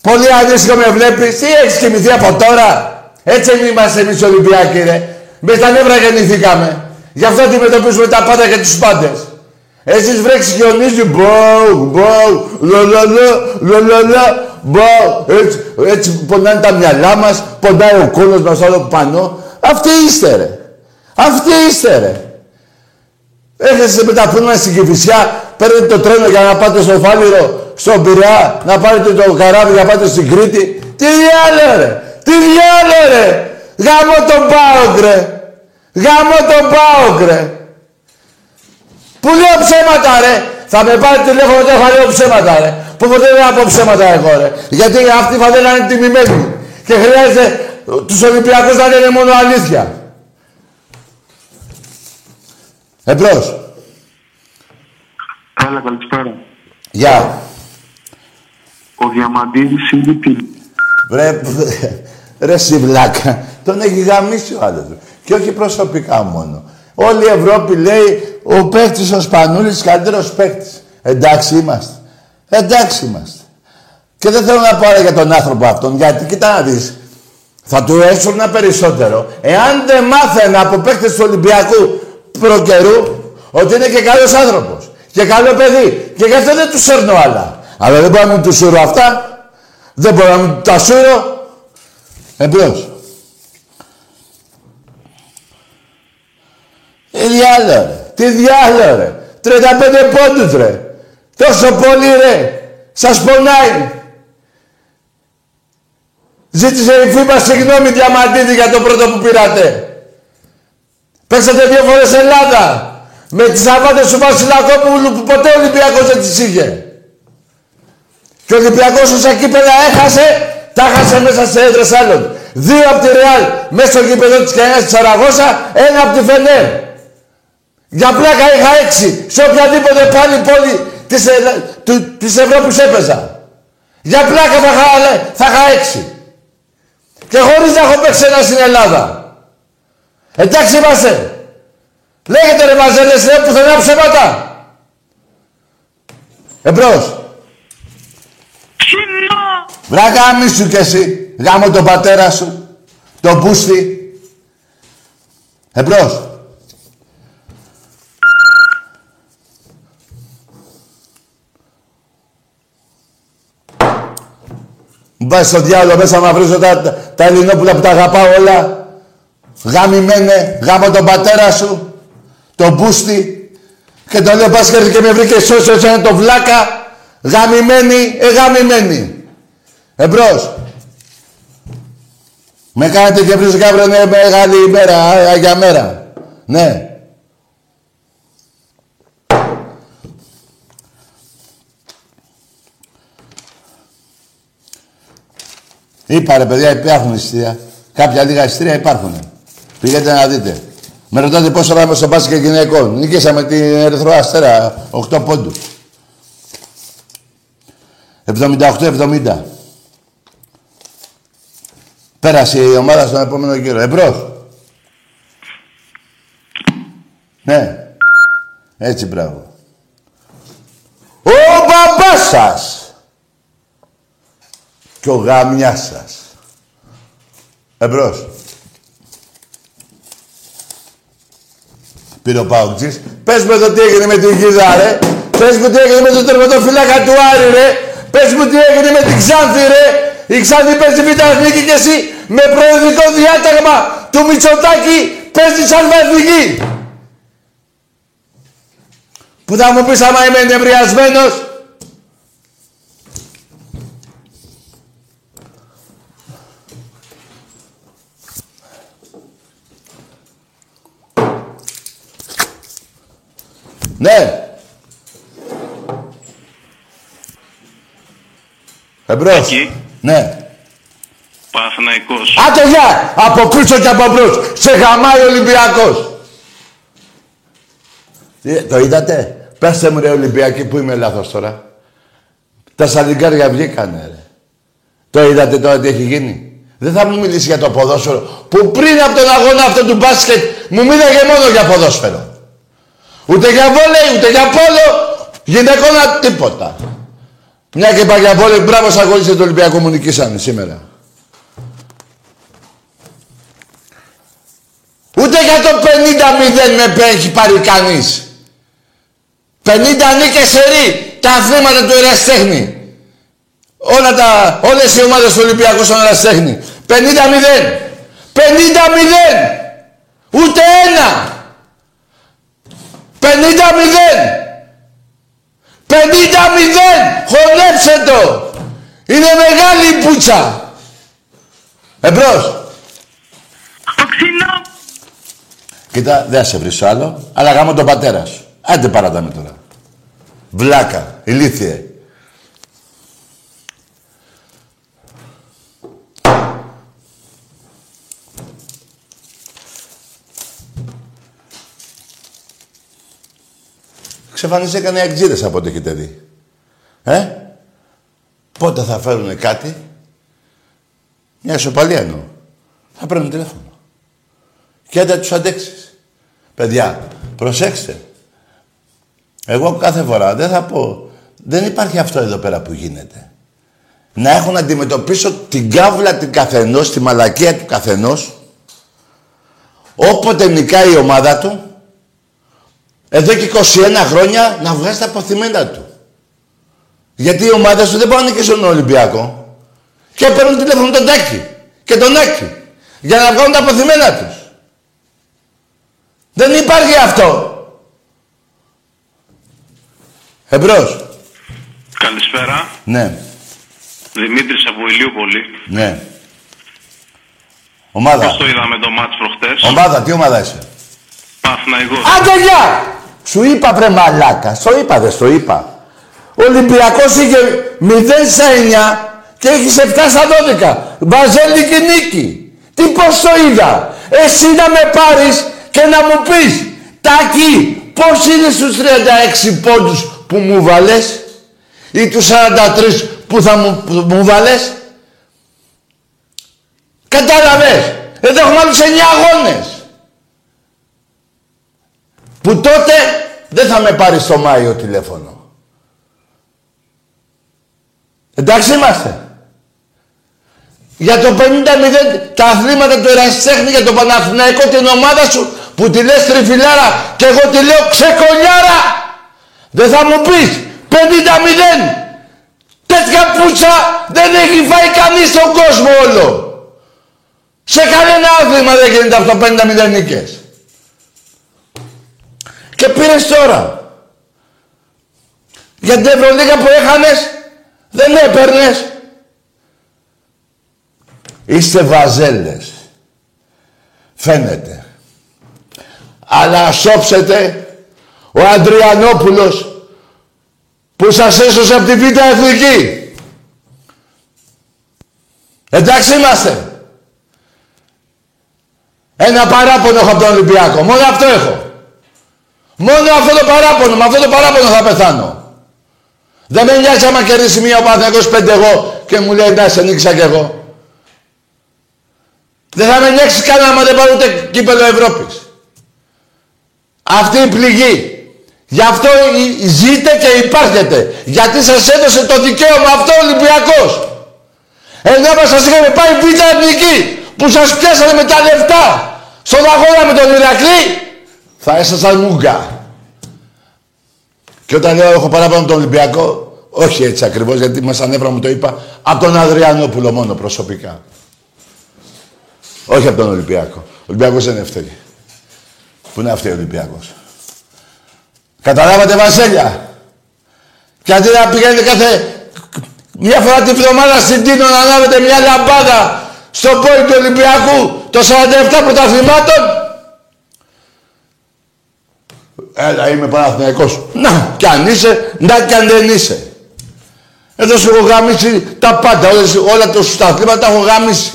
Πολύ αδύσκολο με βλέπεις. Τι έχεις κοιμηθεί από τώρα; Έτσι είμαστε εμείς Ολυμπιακοί ρε. Μες τα νεύρα γεννηθήκαμε. Γι' αυτό αντιμετωπίζουμε τα πάντα και τους πάντες. Εσείς βρέξεις χιονίζει, μπόου, μπόου, λολολο, λολολο, μπόου. Έτσι, έτσι πονάνε τα μυαλά μας, πονάει ο κόλος μας όλο πάνω. Αυτοί είστε ρε. Αυτοί είστε ρε. Έχετε με τα φρούνα στην Κηφισιά, παίρνετε το τρένο για να πάτε στο Φάληρο, στον Πειραιά, να πάρετε το καράβι για να πάτε στην Κρήτη. Τι διάλε ρε. Τι διάλε ρε. Γάμω τον Πάοκ ρε. Γάμω τον Πάοκ ρε. Που λέω ψέματα ρε. Θα με πάρει τηλέφωνο και θα λέω ψέματα ρε. Που ποτέ δεν θα πω ψέματα εγώ ρε. Γιατί αυτή η φαδέλα είναι τιμημένη. Και χρειάζεται τους Ολυμπιακούς να λένε μόνο αλήθεια. Εμπρός. Καλά, καλησπέρα. Γεια. Ο Διαμαντίδης είναι τι; Βρε, ρε βλάκα. Τον έχει γαμίσει ο άλλος. Και όχι προσωπικά μόνο. Όλη η Ευρώπη λέει ο παίχτης ο Σπανούλης καλύτερος παίχτης. Εντάξει είμαστε. Εντάξει είμαστε. Και δεν θέλω να πω άλλα για τον άνθρωπο αυτόν, γιατί κοίτα να δεις. Θα του ένα περισσότερο. Εάν δεν μάθαινα από παίχτες του Ολυμπιακού προκαιρού ότι είναι και καλός άνθρωπος και καλό παιδί και γι' αυτό δεν τους σέρνω άλλα. Αλλά δεν μπορώ να μου τους σύρω αυτά. Δεν μπορώ να μου τα σύρω. Εμπρός. Τι διάλο ρε. Τι διάλο ρε. 35 πόντους ρε. Τόσο πολύ ρε. Σας πονάει. Ζήτησε η φήμα συγγνώμη Διαμαντίδη για το πρώτο που πήρατε. Παίξατε δύο φορές Ελλάδα. Με τις αβάτες του Βασιλακόπουλου που ποτέ ο Ολυμπιακός δεν τις είχε. Και ο Ολυμπιακός όσα κύπελα έχασε, τα έχασε μέσα σε έδρες άλλων. Δύο από τη Ρεάλ, μέσα στο γήπεδο της Κανιάς της Σαραγώσα, ένα από τη Φενέρ. Για πλάκα είχα έξι, σε οποιαδήποτε πάλι πόλη της, του, της Ευρώπης έπαιζα. Για πλάκα θα είχα, θα είχα έξι. Και χωρίς να έχω παίξει ένα στην Ελλάδα. Εντάξει είμαστε. Λέγεται ρε μαζέλες ρε πουθενά ψέματα. Εμπρός. Βράγα μη σου κι εσύ. Γάμω τον πατέρα σου. Τον πούστη. Εμπρός. Μου πάει στο διάλογο μέσα να βρίζω τα, τα Ελληνόπουλα που τα αγαπάω όλα. Γάμιμένε, γάμω τον πατέρα σου, τον Μπούστη. Και το λέω πας και με βρήκε σώσιο σαν το βλάκα. Γαμημένη, ε γαμημένη. Εμπρός. Με κάνετε και βρίσκω αύριο είναι μεγάλη ημέρα, για μέρα. Ναι. Είπα ρε παιδιά, υπάρχουν ειστήρια. Κάποια λίγα ειστήρια υπάρχουν. Πήγαινε να δείτε. Με ρωτάτε πόσο ράμε στο μπάσκετ γυναικών. Νικήσαμε την Ερυθρό Αστέρα, 8 πόντους. 78-70. Πέρασε η ομάδα στον επόμενο γύρο. Εμπρός. Ναι. Έτσι, μπράβο. Ο μπαμπάς σας και ο γαμιάς σας. Εμπρός. Πήρε ο Παουτζής. Πες με το τι έγινε με την Γίδα, ρε. Πες μου τι έγινε με το τερματοφύλακα του Άρη, ρε. Πες μου τι έγινε με την Ξάνθη, ρε. Η Ξάνθη παίζει β' εθνική και εσύ με προεδρικό διάταγμα του Μητσοτάκη παίζει σαν εθνική. Που θα μου πεις άμα είμαι ενευριασμένος, Ναι. Εμπρός. Εκεί. Ναι. Παναθηναϊκός. Άντε γεια! Από πίσω και από μπρος. Σε χαμάει ο Ολυμπιακός. Ε, το είδατε; Πέστε μου ρε Ολυμπιακοί που είμαι λάθος τώρα. Τα σαλιγκάρια βγήκανε ρε. Το είδατε τώρα τι έχει γίνει; Δεν θα μου μιλήσει για το ποδόσφαιρο. Που πριν από τον αγώνα αυτό του μπάσκετ μου μίλαγε μόνο για ποδόσφαιρο. Ούτε για βόλεϊ, ούτε για πόλο. Γυναικόνα τίποτα. Μια και είπα για βόλεϊ, μπράβο σαν αγωνίστε το Ολυμπιακό μου νικήσανε σήμερα. Ούτε για το 50-0 με έχει πάρει κανείς. 50 νίκες σε ρί. Τα αθλήματα του εραστέχνη. Όλα τα, όλες οι ομάδες του Ολυμπιακού στον εραστέχνη. 50-0. 50-0. Ούτε ένα. 50-0. 50-0. Χωνέψε το. Είναι μεγάλη η πουτσα. Εμπρός. Το ξινό. Κοίτα, δεν θα σε βρεις άλλο, αλλά γάμω τον πατέρα σου. Άντε παράτα με τώρα. Βλάκα, ηλίθιε. Ξεφανίζεται οι εκτζίδες από ό,τι έχετε δει. Ε; Πότε θα φέρουν κάτι; Μια ισοπαλία εννοώ. Θα παίρνουν τηλέφωνο. Και δεν τους αντέξεις. Παιδιά, προσέξτε. Εγώ κάθε φορά δεν θα πω... Δεν υπάρχει αυτό εδώ πέρα που γίνεται. Να έχω να αντιμετωπίσω την κάβλα του καθενός, τη μαλακία του καθενός, όποτε νικάει η ομάδα του, εδώ και 21 χρόνια να βγάζει τα αποθυμένα του. Γιατί οι ομάδες του δεν μπορούν να νικήσουν τον Ολυμπιακό. Και παίρνουν τηλέφωνο τον Τάκη και τον Άκη για να βγάλουν τα αποθυμένα τους. Δεν υπάρχει αυτό. Εμπρός. Καλησπέρα. Ναι, Δημήτρης από Ηλιούπολη. ναι. Ομάδα. Πώς το είδαμε το μάτς προχτές; Ομάδα, τι ομάδα είσαι; Παναθηναϊκός. Άντε γεια! Σου είπα βρε μαλάκα. Στο είπα, δεν στο είπα. Ο Ολυμπιακός είχε 0 στα 9 και έχεις 7 στα 12. Βαζέλη και νίκη. Τι πώς το είδα; Εσύ να με πάρεις και να μου πεις Τάκη, πώς είναι στους 36 πόντους που μου βάλες ή τους 43 που θα μου, που μου βάλες; Κατάλαβες; Εδώ έχουμε άλλους 9 αγώνες. Που τότε δεν θα με πάρει στο Μάιο τηλέφωνο. Εντάξει είμαστε. Για το 50-0 τα αθλήματα του Ερασιτέχνη για το Παναθηναϊκό την ομάδα σου που τη λες τριφυλάρα και εγώ τη λέω ξεκονιάρα. Δεν θα μου πεις 50-0. Τέτοια πούτσα δεν έχει φάει κανείς στον κόσμο όλο. Σε κανένα άθλημα δεν γίνεται αυτό 50-0 νίκες. Και πήρες τώρα. Για την Ευρωλίγα που έχανες, δεν έπαιρνες. Είστε βαζέλες. Φαίνεται. Αλλά σώψετε ο Αντριανόπουλος που σας έσωσε από τη Β' Εθνική. Εντάξει είμαστε. Ένα παράπονο έχω από τον Ολυμπιακό. Μόνο αυτό έχω. Μόνο αυτό το παράπονο. Με αυτό το παράπονο θα πεθάνω. Δεν με νοιάζει άμα κερδίσει μία ο Παναθηναϊκός πέντε εγώ και μου λέει να σε νίξα κι εγώ. Δεν θα με νοιάξει κανένα άμα δεν πάρω ούτε κύπελο Ευρώπης. Αυτή η πληγή. Γι' αυτό ζείτε και υπάρχετε. Γιατί σας έδωσε το δικαίωμα αυτό ο Ολυμπιακός. Ενώ μας σας είχαμε πάει β' εθνική που σας πιάσανε με τα λεφτά στον αγώνα με τον Ηρακλή θα ήσασταν μούγκα. Και όταν λέω έχω παράπονο τον Ολυμπιακό, όχι έτσι ακριβώς, γιατί μέσα νεύρα μου το είπα, από τον Αδριανόπουλο μόνο προσωπικά. Όχι από τον Ολυμπιακό. Ο Ολυμπιακός δεν είναι ευθύνη. Πού είναι αυτή ο Ολυμπιακός; Καταλάβατε Βασέλια. Και αντί να πηγαίνετε κάθε μια φορά τη βδομάδα στην Τίνο να ανάβετε μια λαμπάδα στο πόη του Ολυμπιακού το 47 πρωταθλημάτων. Ε, Έλα, είμαι Παναθηναϊκός. Να, κι αν είσαι, να κι αν δεν είσαι. Εδώ σου έχω γάμισει τα πάντα, όλες, όλα τα σωστά τα έχω γάμισει.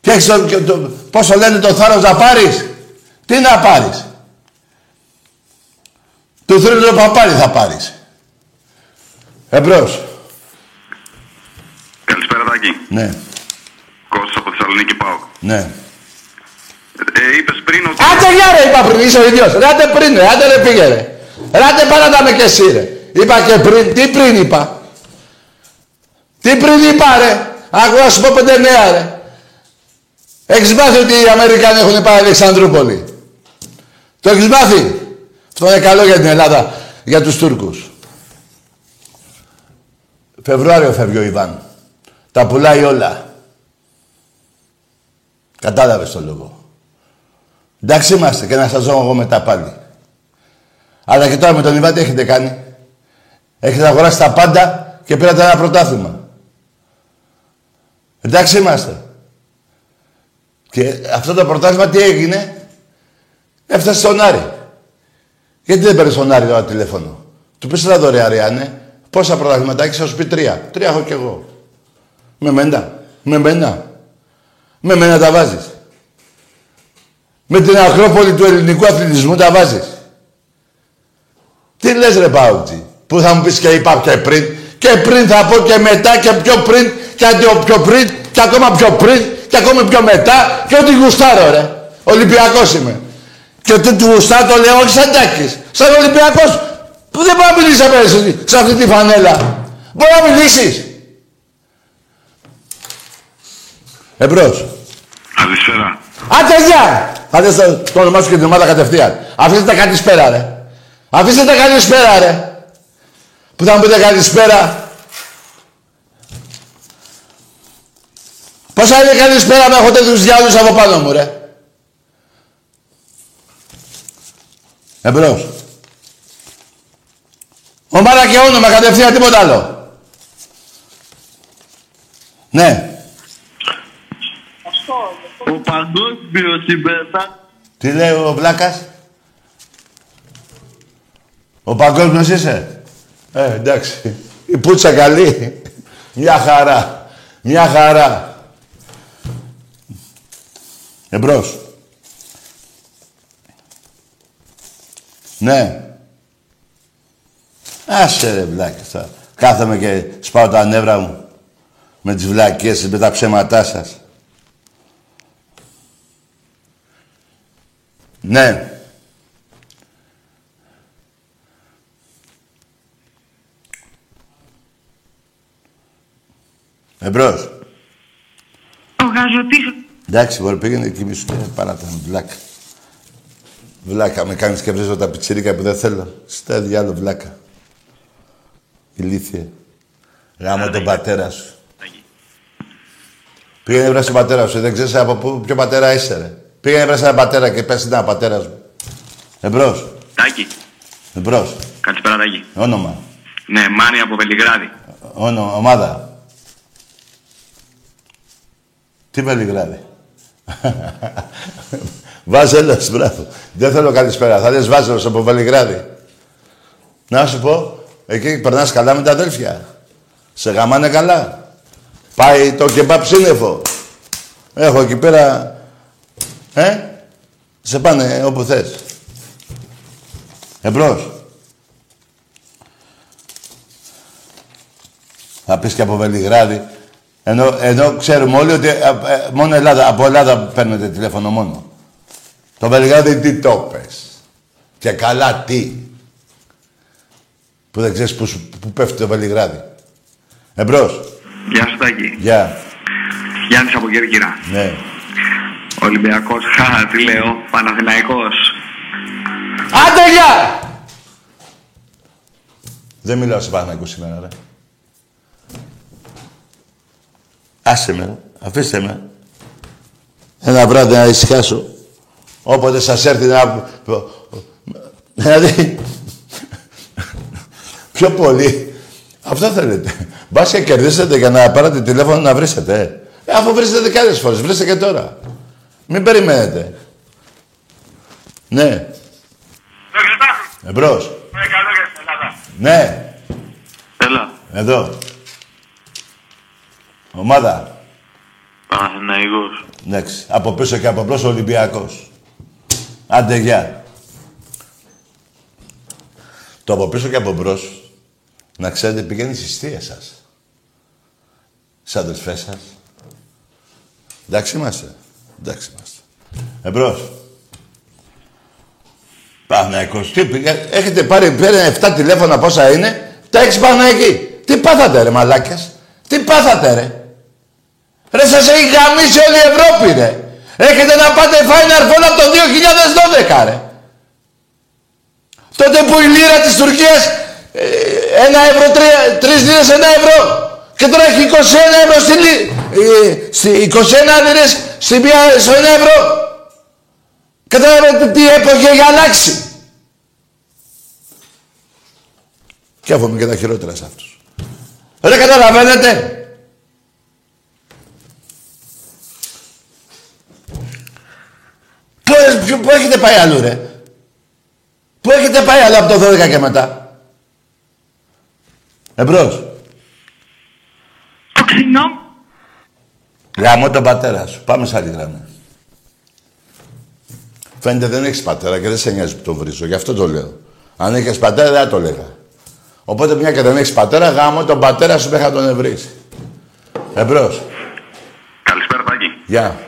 Και έχεις το, το, πόσο λένε το θάρρος να πάρεις; Τι να πάρεις; Του θρύλου το παπάρι θα πάρεις. Εμπρός. Καλησπέρα Τάκη. Ναι. Κώστας από Θεσσαλονίκη παό. Ναι. Ε, είπες πριν ότι... Άντε γεια ρε είπα πριν, είσαι ο ίδιος. Ρε άντε πριν ρε, άντε ρε πήγε ρε. Ρε άντε παράτα με και εσύ ρε. Είπα και πριν, τι πριν είπα. Τι πριν είπα ρε. Άκου να σου πω πέντε νέα ρε. Έχεις μάθει ότι οι Αμερικάνοι έχουν πάει Αλεξανδρούπολη; Το έχεις μάθει; Αυτό είναι καλό για την Ελλάδα, για τους Τούρκους. Φεβρουάριο φεύγει ο Ιβάν. Τα πουλάει όλα. Κατάλαβες το λόγο. Εντάξει είμαστε και να σας δω εγώ μετά πάλι. Αλλά και τώρα με τον Ιβάν τι έχετε κάνει. Έχετε αγοράσει τα πάντα και πήρατε ένα πρωτάθλημα. Εντάξει είμαστε. Και αυτό το πρωτάθλημα τι έγινε; Έφτασε στον Άρη. Γιατί δεν παίρνει στον Άρη τώρα τηλέφωνο; Του πεις τα δωρεά ρε Άννε. Πόσα πρωταθλήματα έχεις, θα σου πει τρία. Τρία έχω κι εγώ. Με μένα. Με μένα. Με μένα τα βάζεις. Με την Ακρόπολη του ελληνικού αθλητισμού τα βάζεις. Τι λες ρε Πάουτζη, που θα μου πεις και είπα και πριν, και πριν θα πω και μετά και πιο πριν, και αντί πιο πριν, και ακόμα πιο πριν, και ακόμα πιο μετά, και ό,τι γουστάρω ρε. Ολυμπιακός είμαι. Και ό,τι του γουστάρω το λέω όχι σαν τάκης. Σαν Ολυμπιακός, που δεν μπορεί να μιλήσεις απέναντι σε αυτή τη φανέλα. Μπορεί να μιλήσεις. Εμπρός. Καλησπέρα. Άντε γεια! Άντε στο, το όνομά σου και την ομάδα κατευθείαν. Αφήστε τα καλησπέρα ρε. Αφήστε τα καλησπέρα ρε. Που θα μου πείτε καλησπέρα. Πόσα είναι καλησπέρα με έχω τέτοιους διάλους από πάνω μου ρε. Εμπρός. Ομάδα και όνομα κατευθείαν τίποτα άλλο. Ναι. Ο παγκόσμιος συμπέτα. Τι λέει ο Βλάκας; Ο παγκόσμιος είσαι; Ε, εντάξει. Η πουτσα καλή. Μια χαρά. Μια χαρά. Εμπρός. Ναι. Άσε ρε βλάκες τώρα. Κάθομαι και σπάω τα νεύρα μου. Με τις βλακίες σας, με τα ψέματά σας. Ναι. Εμπρός. Ο γαζοτής... Εντάξει, μπορεί πήγαινε εκεί σου και παράτα με βλάκα. Βλάκα, με κάνεις και βρίζω τα πιτσιρίκα που δεν θέλω. Στα διάλο βλάκα. Ηλίθιε. Γάμο τον πατέρα σου. Πήγαινε βρες τον πατέρα σου, δεν ξέρεις από πού, ποιο πατέρα είσαι ρε. Πήγαινε βρες έναν πατέρα και πες ήταν πατέρας μου. Εμπρός, Τάκη. εμπρός. Καλησπέρα, Τάκη. Όνομα, Ναι, Μάνι από Βελιγράδι. όνομα, ομάδα. Τι Βελιγράδι. Βάζελος, μπράβο. Δεν θέλω καλησπέρα. Θα λες Βάζελος από Βελιγράδι. Να σου πω, εκεί περνάς καλά με τα αδέλφια. Σε γαμάνε καλά. Πάει το κεμπάπ σύννεφο. Έχω εκεί πέρα... Ε, σε πάνε όπου θες. Εμπρός. Θα πεις και από Βελιγράδι. Ενώ, ενώ ξέρουμε όλοι ότι ε, ε, μόνο Ελλάδα, από Ελλάδα παίρνετε τηλέφωνο μόνο. Το Βελιγράδι τι το πες. Και καλά τι. Που δεν ξέρεις που, σου- που πέφτει το Βελιγράδι. Εμπρός. Γεια σου, Τάκη. Γεια. Γιάννης από Κέρκυρα. Ναι. Ολυμπιακός. Χα, τι λέω. Παναθηναϊκός. Άντε γεια! Δεν μιλάω σε Παναγικού σήμερα, ρε. Άσε με, ρε. αφήστε με. Ένα βράδυ να ησυχάσω. Όποτε σας έρθει να... Δηλαδή... Πιο πολύ. Αυτό θέλετε. Μπας και κερδίσετε για να πάρετε τηλέφωνο να βρίσετε. Ε, αφού βρίσετε και άλλες φορές, βρίστε και τώρα. Μην περιμένετε. Ναι. Εμπρός. Ναι. Έλα. Εδώ. Ομάδα. Παναθηναϊκός. Εντάξει. Από πίσω και από μπρος ο Ολυμπιακός. Άντε, γεια. Το από πίσω και από μπρος, να ξέρετε, πηγαίνει στις θείες σας. Στις αδελφές σας. Εντάξει είμαστε. Εντάξει είμαστε. Εμπρός. Παναϊκός. Τι πήγα, έχετε πάρει πέρα 7 τηλέφωνα πόσα είναι, τα έχεις πάνω εκεί. Τι πάθατε ρε μαλάκες. Τι πάθατε ρε. Ρε σας έχει γαμίσει όλη η Ευρώπη ρε. Έχετε να πάτε Final Four από το 2012 ρε. Τότε που η λίρα της Τουρκίας ε, ένα ευρώ, τρία, τρεις λίρες ένα ευρώ. Και τώρα έχει 21 ευρώ στη, ε, στη 21 λίρες στη μία, στο ένα ευρώ. Καταλαβαίνετε τι έποχη έχει αλλάξει. Και έχουμε και τα χειρότερα σε αυτούς. Δεν καταλαβαίνετε. Πού, πού έχετε πάει αλλού ρε; Πού έχετε πάει αλλού από το 12 και μετά; Εμπρός. Το ξινό. Γαμώ τον πατέρα σου. Πάμε σε άλλη γραμμή. Φαίνεται δεν έχεις πατέρα και δεν σε νοιάζει που το βρίζω. Γι' αυτό το λέω. Αν έχεις πατέρα δεν θα το λέγα. Οπότε μια και δεν έχεις πατέρα, γάμω τον πατέρα σου μέχρι να τον ευρύσει. Εμπρός. Καλησπέρα, Τάκη. Γεια.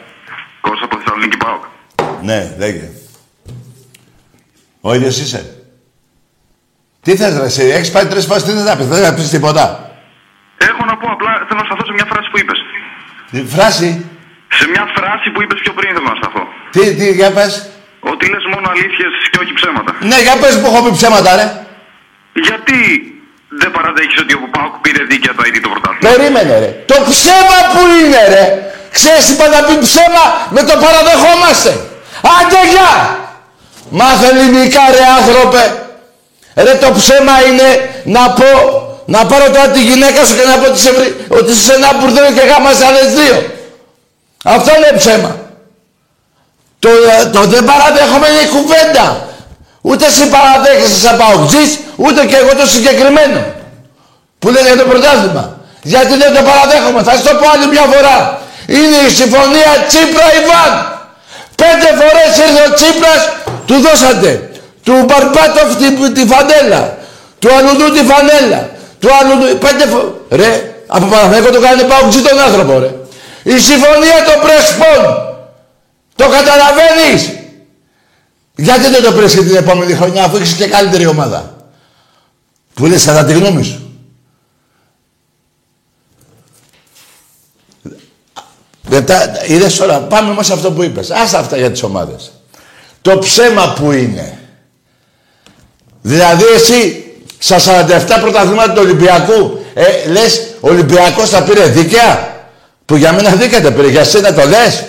Κώστα από Θεσσαλονίκη Πάοκ. Ναι, λέγε. Ο ίδιος είσαι. Τι θες ρε εσύ, έχεις πάει τρεις φορές, τι θες να πεις, δεν θα πεις τίποτα. Έχω να πω απλά, θέλω να σταθώ σε μια φράση που είπες. Τι φράση, Σε μια φράση που είπες πιο πριν θέλω να σταθώ. τι, τι, για πες. Ότι λες μόνο αλήθειες και όχι ψέματα. Ναι, για πες που έχω πει ψέματα ρε. Γιατί δεν παραδέχεις ότι ο Πάοκ πήρε δίκαια το ID το πρωτάθλημα; Περίμενε ρε. Το ψέμα που είναι ρε. Ξέρεις είπα να πει ψέμα; Με το παραδεχόμαστε. Άντε γεια. Μάθε ελληνικά ρε άνθρωπε. Ρε το ψέμα είναι να πω, να πάρω τώρα τη γυναίκα σου και να πω ότι είσαι, βρει- ότι είσαι σε ένα μπουρδέλο και γάμασε άλλες δύο. Αυτό είναι ψέμα. Το, ε, το δεν παραδέχομαι είναι κουβέντα. Ούτε εσύ παραδέχεσαι σαν παουτζής, ούτε και εγώ το συγκεκριμένο. Που λένε για το πρωτάθλημα. Γιατί δεν το παραδέχομαι. Θα σου το πω άλλη μια φορά. Είναι η συμφωνία Τσίπρα-Ιβάν. Πέντε φορές ήρθε ο Τσίπρας, του δώσατε. Του Μπαρμπάτοφ τη, τη φανέλα. Του Αλουδού τη φανέλα. Του Αλουδού... Πέντε φορές. Ρε, από Παναθηναϊκό το κάνει παουτζή τον άνθρωπο, ρε. Η συμφωνία των Πρεσπών. Το καταλαβαίνεις. Γιατί δεν το πήρες και την επόμενη χρονιά αφού έχεις και καλύτερη ομάδα. Που λες κατά τη γνώμη σου. Μετά, είδες τώρα, πάμε όμως σε αυτό που είπες. Άστα αυτά για τις ομάδες. Το ψέμα που είναι. Δηλαδή εσύ στα 47 πρωταθλήματα του Ολυμπιακού ε, λες ο Ολυμπιακός θα πήρε δίκαια; Που για μένα δίκαια τα πήρε. Για σένα το λες.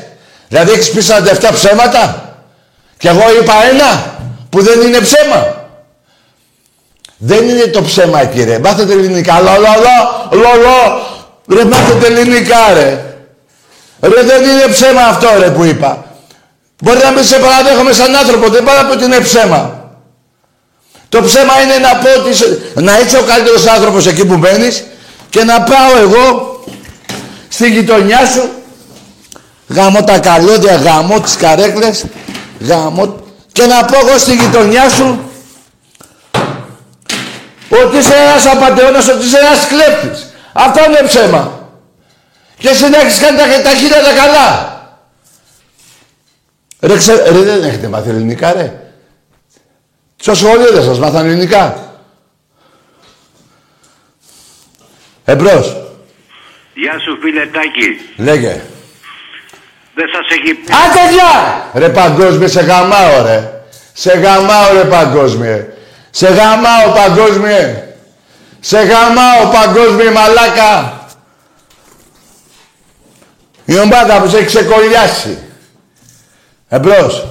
Δηλαδή έχεις πει 47 ψέματα; Και εγώ είπα ένα που δεν είναι ψέμα. Δεν είναι το ψέμα εκεί ρε. Μάθετε ελληνικά. Λο, λο, λο, λο, λο. Ρε μάθετε ελληνικά ρε. Ρε δεν είναι ψέμα αυτό ρε που είπα. Μπορεί να μην σε παραδέχομαι σαν άνθρωπο. Δεν πάω να πω ότι είναι ψέμα. Το ψέμα είναι να πω ότι είσαι, να είσαι ο καλύτερος άνθρωπος εκεί που μένεις και να πάω εγώ στη γειτονιά σου γαμώ τα καλώδια, γαμώ τις καρέκλες γαμώ και να πω εγώ στη γειτονιά σου ότι είσαι ένας απατεώνας, ότι είσαι ένας κλέπτης. Αυτό είναι ψέμα. Και εσύ να έχεις κάνει τα, τα χίλια τα καλά. Ρε, ξε, ρε, δεν έχετε μάθει ελληνικά, ρε. Στο σχολείο δεν σας μάθαν ελληνικά. Εμπρός. Γεια σου φίλε Τάκη. Λέγε. Δεν σας έχει πει. Άντε γεια! Ρε παγκόσμιε, σε γαμάω ρε. Σε γαμάω ρε παγκόσμιε. Σε γαμάω παγκόσμιε. Σε γαμάω παγκόσμιε μαλάκα. Η ομάδα που σε έχει ξεκολλιάσει. Εμπρός.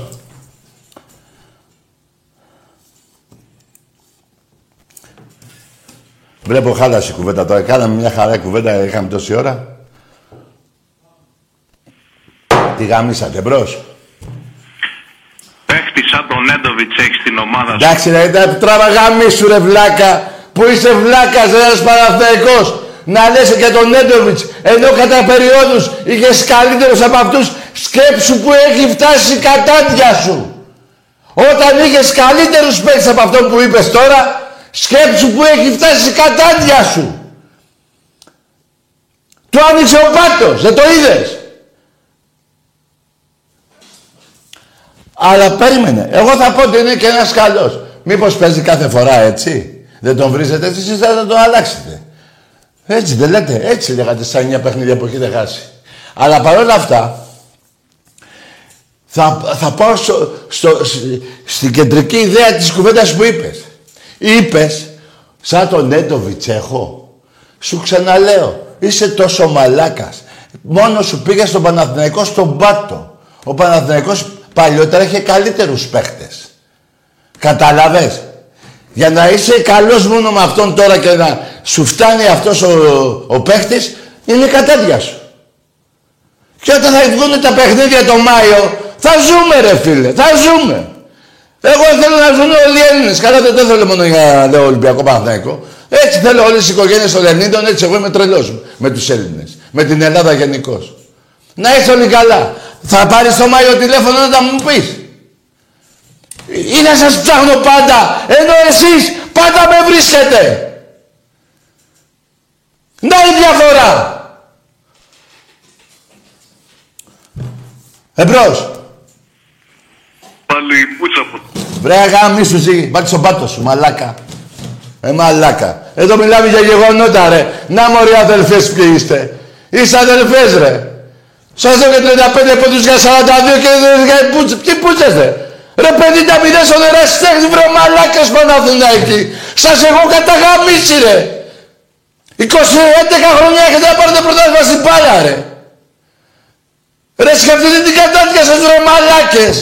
Βλέπω χάλασε η κουβέντα τώρα. Κάναμε μια χαρά κουβέντα, είχαμε τόση ώρα. Τι γαμίσατε, μπρος. Παίχτη σαν τον Νέντοβιτς έχεις στην ομάδα σου. Εντάξει ρε, τα τράβα γαμίσου ρε βλάκα. Που είσαι βλάκας ρε, ένας Παναθηναϊκός. Να λες και τον Νέντοβιτς, ενώ κατά περιόδους είχες καλύτερους από αυτούς σκέψου που έχει φτάσει η κατάντια σου. Όταν είχες καλύτερους παίκτες από αυτό που είπες τώρα, σκέψου που έχει φτάσει η κατάντια σου. Του άνοιξε ο πάτος, δεν το είδες. Αλλά περίμενε. Εγώ θα πω ότι είναι και ένας καλός. Μήπως παίζει κάθε φορά έτσι; Δεν τον βρίζετε έτσι, εσείς θα τον αλλάξετε; Έτσι δεν λέτε. Έτσι λέγατε σαν μια παιχνίδια που έχετε χάσει. Αλλά παρόλα αυτά, θα, θα πάω στο, στο, στην κεντρική ιδέα της κουβέντας που είπες. Είπες, σαν τον Νέτοβιτς έχω, σου ξαναλέω, είσαι τόσο μαλάκας. Μόνος σου πήγε στον Παναθηναϊκό στον Πάτο. Ο Παναθηναϊκός παλιότερα είχε καλύτερους παίχτες. Καταλαβες; Για να είσαι καλός μόνο με αυτόν τώρα και να σου φτάνει αυτός ο, ο παίχτης, είναι η κατάδια σου. Και όταν θα βγουν τα παιχνίδια το Μάιο, θα ζούμε ρε φίλε, θα ζούμε. Εγώ θέλω να ζουν όλοι οι Έλληνες. Καλά δεν θέλω μόνο για λέω, Ολυμπιακό Παναθηναϊκό. Έτσι θέλω όλες οι οικογένειες των Ελληνίδων, έτσι εγώ είμαι τρελός με τους Έλληνες. Με την Ελλάδα γενικώς. Να είσαι όλοι καλά. Θα πάρεις το Μάιο τηλέφωνο να τα μου πεις. Ή να σας ψάχνω πάντα, ενώ εσείς πάντα με βρίσκετε. Να η διαφορά. Εμπρός. Πάλι η πούτσα μου. Βρε γάμισου εσύ, βάλτε στον πάτο σου, μαλάκα. Ε, μαλάκα. Εδώ μιλάμε για γεγονότα, ρε. Να μωρέ αδελφές ποιοι είστε. Είστε αδελφές, ρε. Σας δω και 35 πόντους για 42 και για πούτσες. Ποιοι πούτσες, ρε. Ρε 50 μηδές ο νεραστέχνης, βρε μαλάκες Παναθηναϊκοί. Σας έχω καταγαμίσει, ρε. 21 χρόνια έχετε να πάρετε πρωτάθλημα στην μπάλα, ρε. Ρε σκεφτείτε την κατάτια σας, ρε μαλάκες.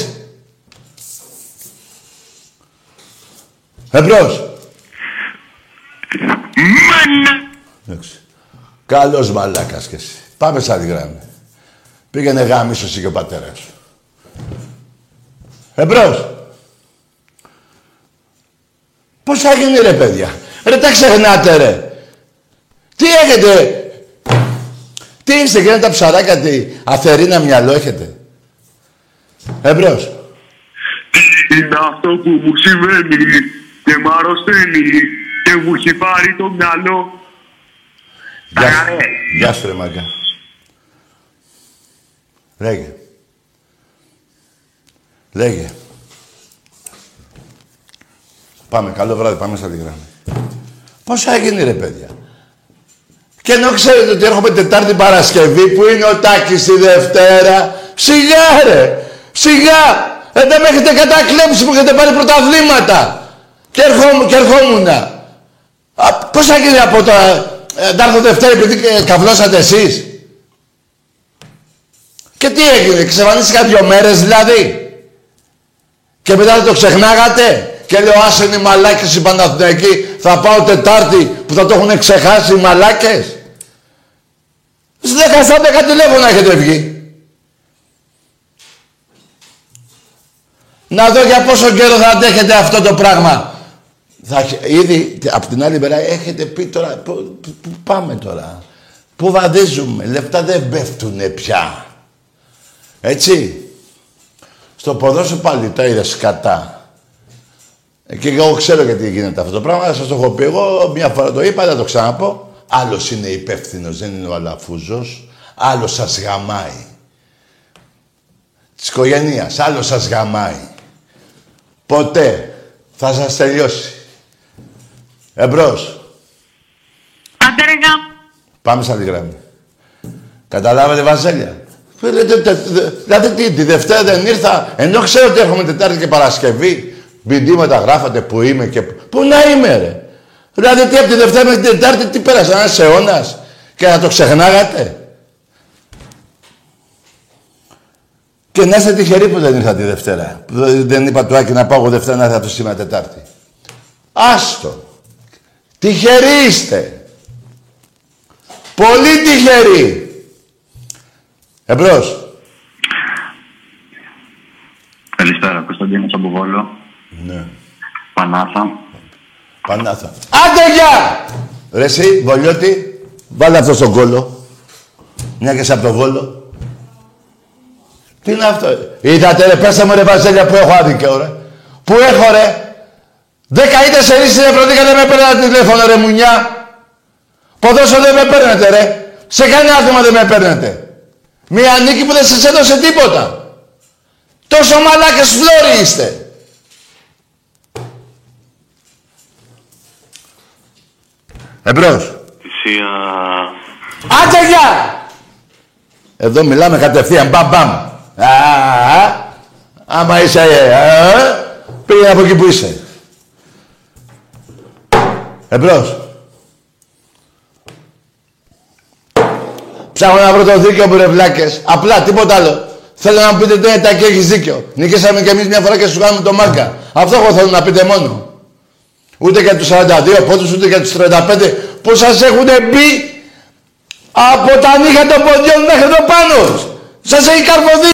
Εμπρός. Μάνα. Εντάξει. Καλός μαλάκας κι εσύ. Πάμε σαν τη γράμμη. Πήγαινε γάμισος εσύ και ο πατέρας σου. Εμπρός. Πώς θα γίνει ρε παιδιά; Ρε τα ξεχνάτε ρε. Τι έχετε; Τι είστε και τα ψαράκια τι αθερίνα μυαλό έχετε; Εμπρός. Είναι αυτό που μου συμβαίνει; Και μ' αρρωσταίνει και μου έχει πάρει το μυαλό. Γεια σου. Γεια σου ρε μαγκά. Λέγε. Λέγε. Πάμε, καλό βράδυ, πάμε στα τη γράμμη. Πώς θα γίνει ρε παιδιά; Και ενώ ξέρετε ότι έρχομαι Τετάρτη Παρασκευή που είναι ο Τάκης τη Δευτέρα. Σιγά ρε. Σιγά. Ε, δεν με έχετε κατακλέψει που έχετε πάρει πρωταβλήματα. Και, ερχόμουν, και ερχόμουνα. Α, πώς θα γίνει από τα... Ε, να έρθω Δευτέρα επειδή ε, καυλώσατε εσείς; Και τι έγινε, εξαφανίστηκα δύο μέρες δηλαδή; Και μετά δεν το ξεχνάγατε; Και λέω άσε είναι οι μαλάκες οι Παναθηναϊκοί. Θα πάω Τετάρτη που θα το έχουν ξεχάσει οι μαλάκες. Στις 10 10 τηλέφωνα έχετε βγει. Να δω για πόσο καιρό θα αντέχετε αυτό το πράγμα. Θα, ήδη από την άλλη μερά έχετε πει τώρα, πού, πού πάμε τώρα; Πού βαδίζουμε, λεφτά δεν πέφτουνε πια. Έτσι. Στο ποδόσφαιρο πάλι τα είδες σκατά. Ε, Και εγώ ξέρω γιατί γίνεται αυτό το πράγμα. Σας το έχω πει εγώ. Μια φορά το είπα, δεν το ξαναπώ. Άλλος είναι υπεύθυνος, δεν είναι ο Αλαφούζος. Άλλος σας γαμάει. Της οικογένειας. Άλλος σας γαμάει. Ποτέ θα σας τελειώσει. Εμπρός. Άντε ρε γάμ. Πάμε σαν τη γραμμή. Καταλάβατε, Βασίλεια. Φίλε, τε- τε- τε- Δηλαδή, τι, τη Δευτέρα δεν ήρθα, ενώ ξέρω ότι έρχομαι Τετάρτη και Παρασκευή. Μηνύματα γράφατε που είμαι και. Πού να είμαι, ρε; Δηλαδή, τι από τη Δευτέρα μέχρι την Τετάρτη, τι πέρασε, ένας αιώνας; Και να το ξεχνάγατε; Και να είστε τυχεροί που δεν ήρθα τη Δευτέρα. Που δεν- δεν είπα του Άκη να πάω εγώ Δευτέρα να έρθω αυτό σήμερα Τετάρτη. Άστο. Τυχεροί είστε. Πολύ τυχεροί. Εμπρός. Καλησπέρα, Κωνσταντίνος από Βόλο. Ναι. Πανάθα. Πανάθα. Άντε γεια! Ρε εσύ, Βολιώτη, βάλε αυτό στον κόλο. Μια και είσαι από το Βόλο. Τι είναι αυτό; Είδατε ρε, πέστε μου ρε Βαζέλια που έχω άδικο ρε. Που έχω ρε. Δέκα είτε σε ρίση ρε προδίκα δεν με παίρνετε τηλέφωνο ρε μουνιά. Ποδόσο δεν με παίρνετε ρε. Σε κανένα άτομα δεν με παίρνετε. Μια νίκη που δεν σας έδωσε τίποτα. Τόσο μαλάκες φλόροι είστε. Εμπρός. Θυσία. Άντε γεια! Εδώ μιλάμε κατευθείαν, μπαμ μπαμ. Α, α, άμα είσαι, ε, ε, πήγαινε από εκεί που είσαι. Εμπρός. Ψάχνω να βρω το δίκιο μου ρε βλάκες. Απλά, τίποτα άλλο. Θέλω να μου πείτε τι είναι τα και έχεις δίκιο. Νικήσαμε κι εμείς μια φορά και σου κάνουμε το μάγκα. Αυτό εγώ θέλω να πείτε μόνο. Ούτε για τους 42 πόντους, ούτε για τους 35 που σας έχουν μπει από τα νύχια των ποδιών μέχρι το πάνω. Σας έχει καρφωθεί.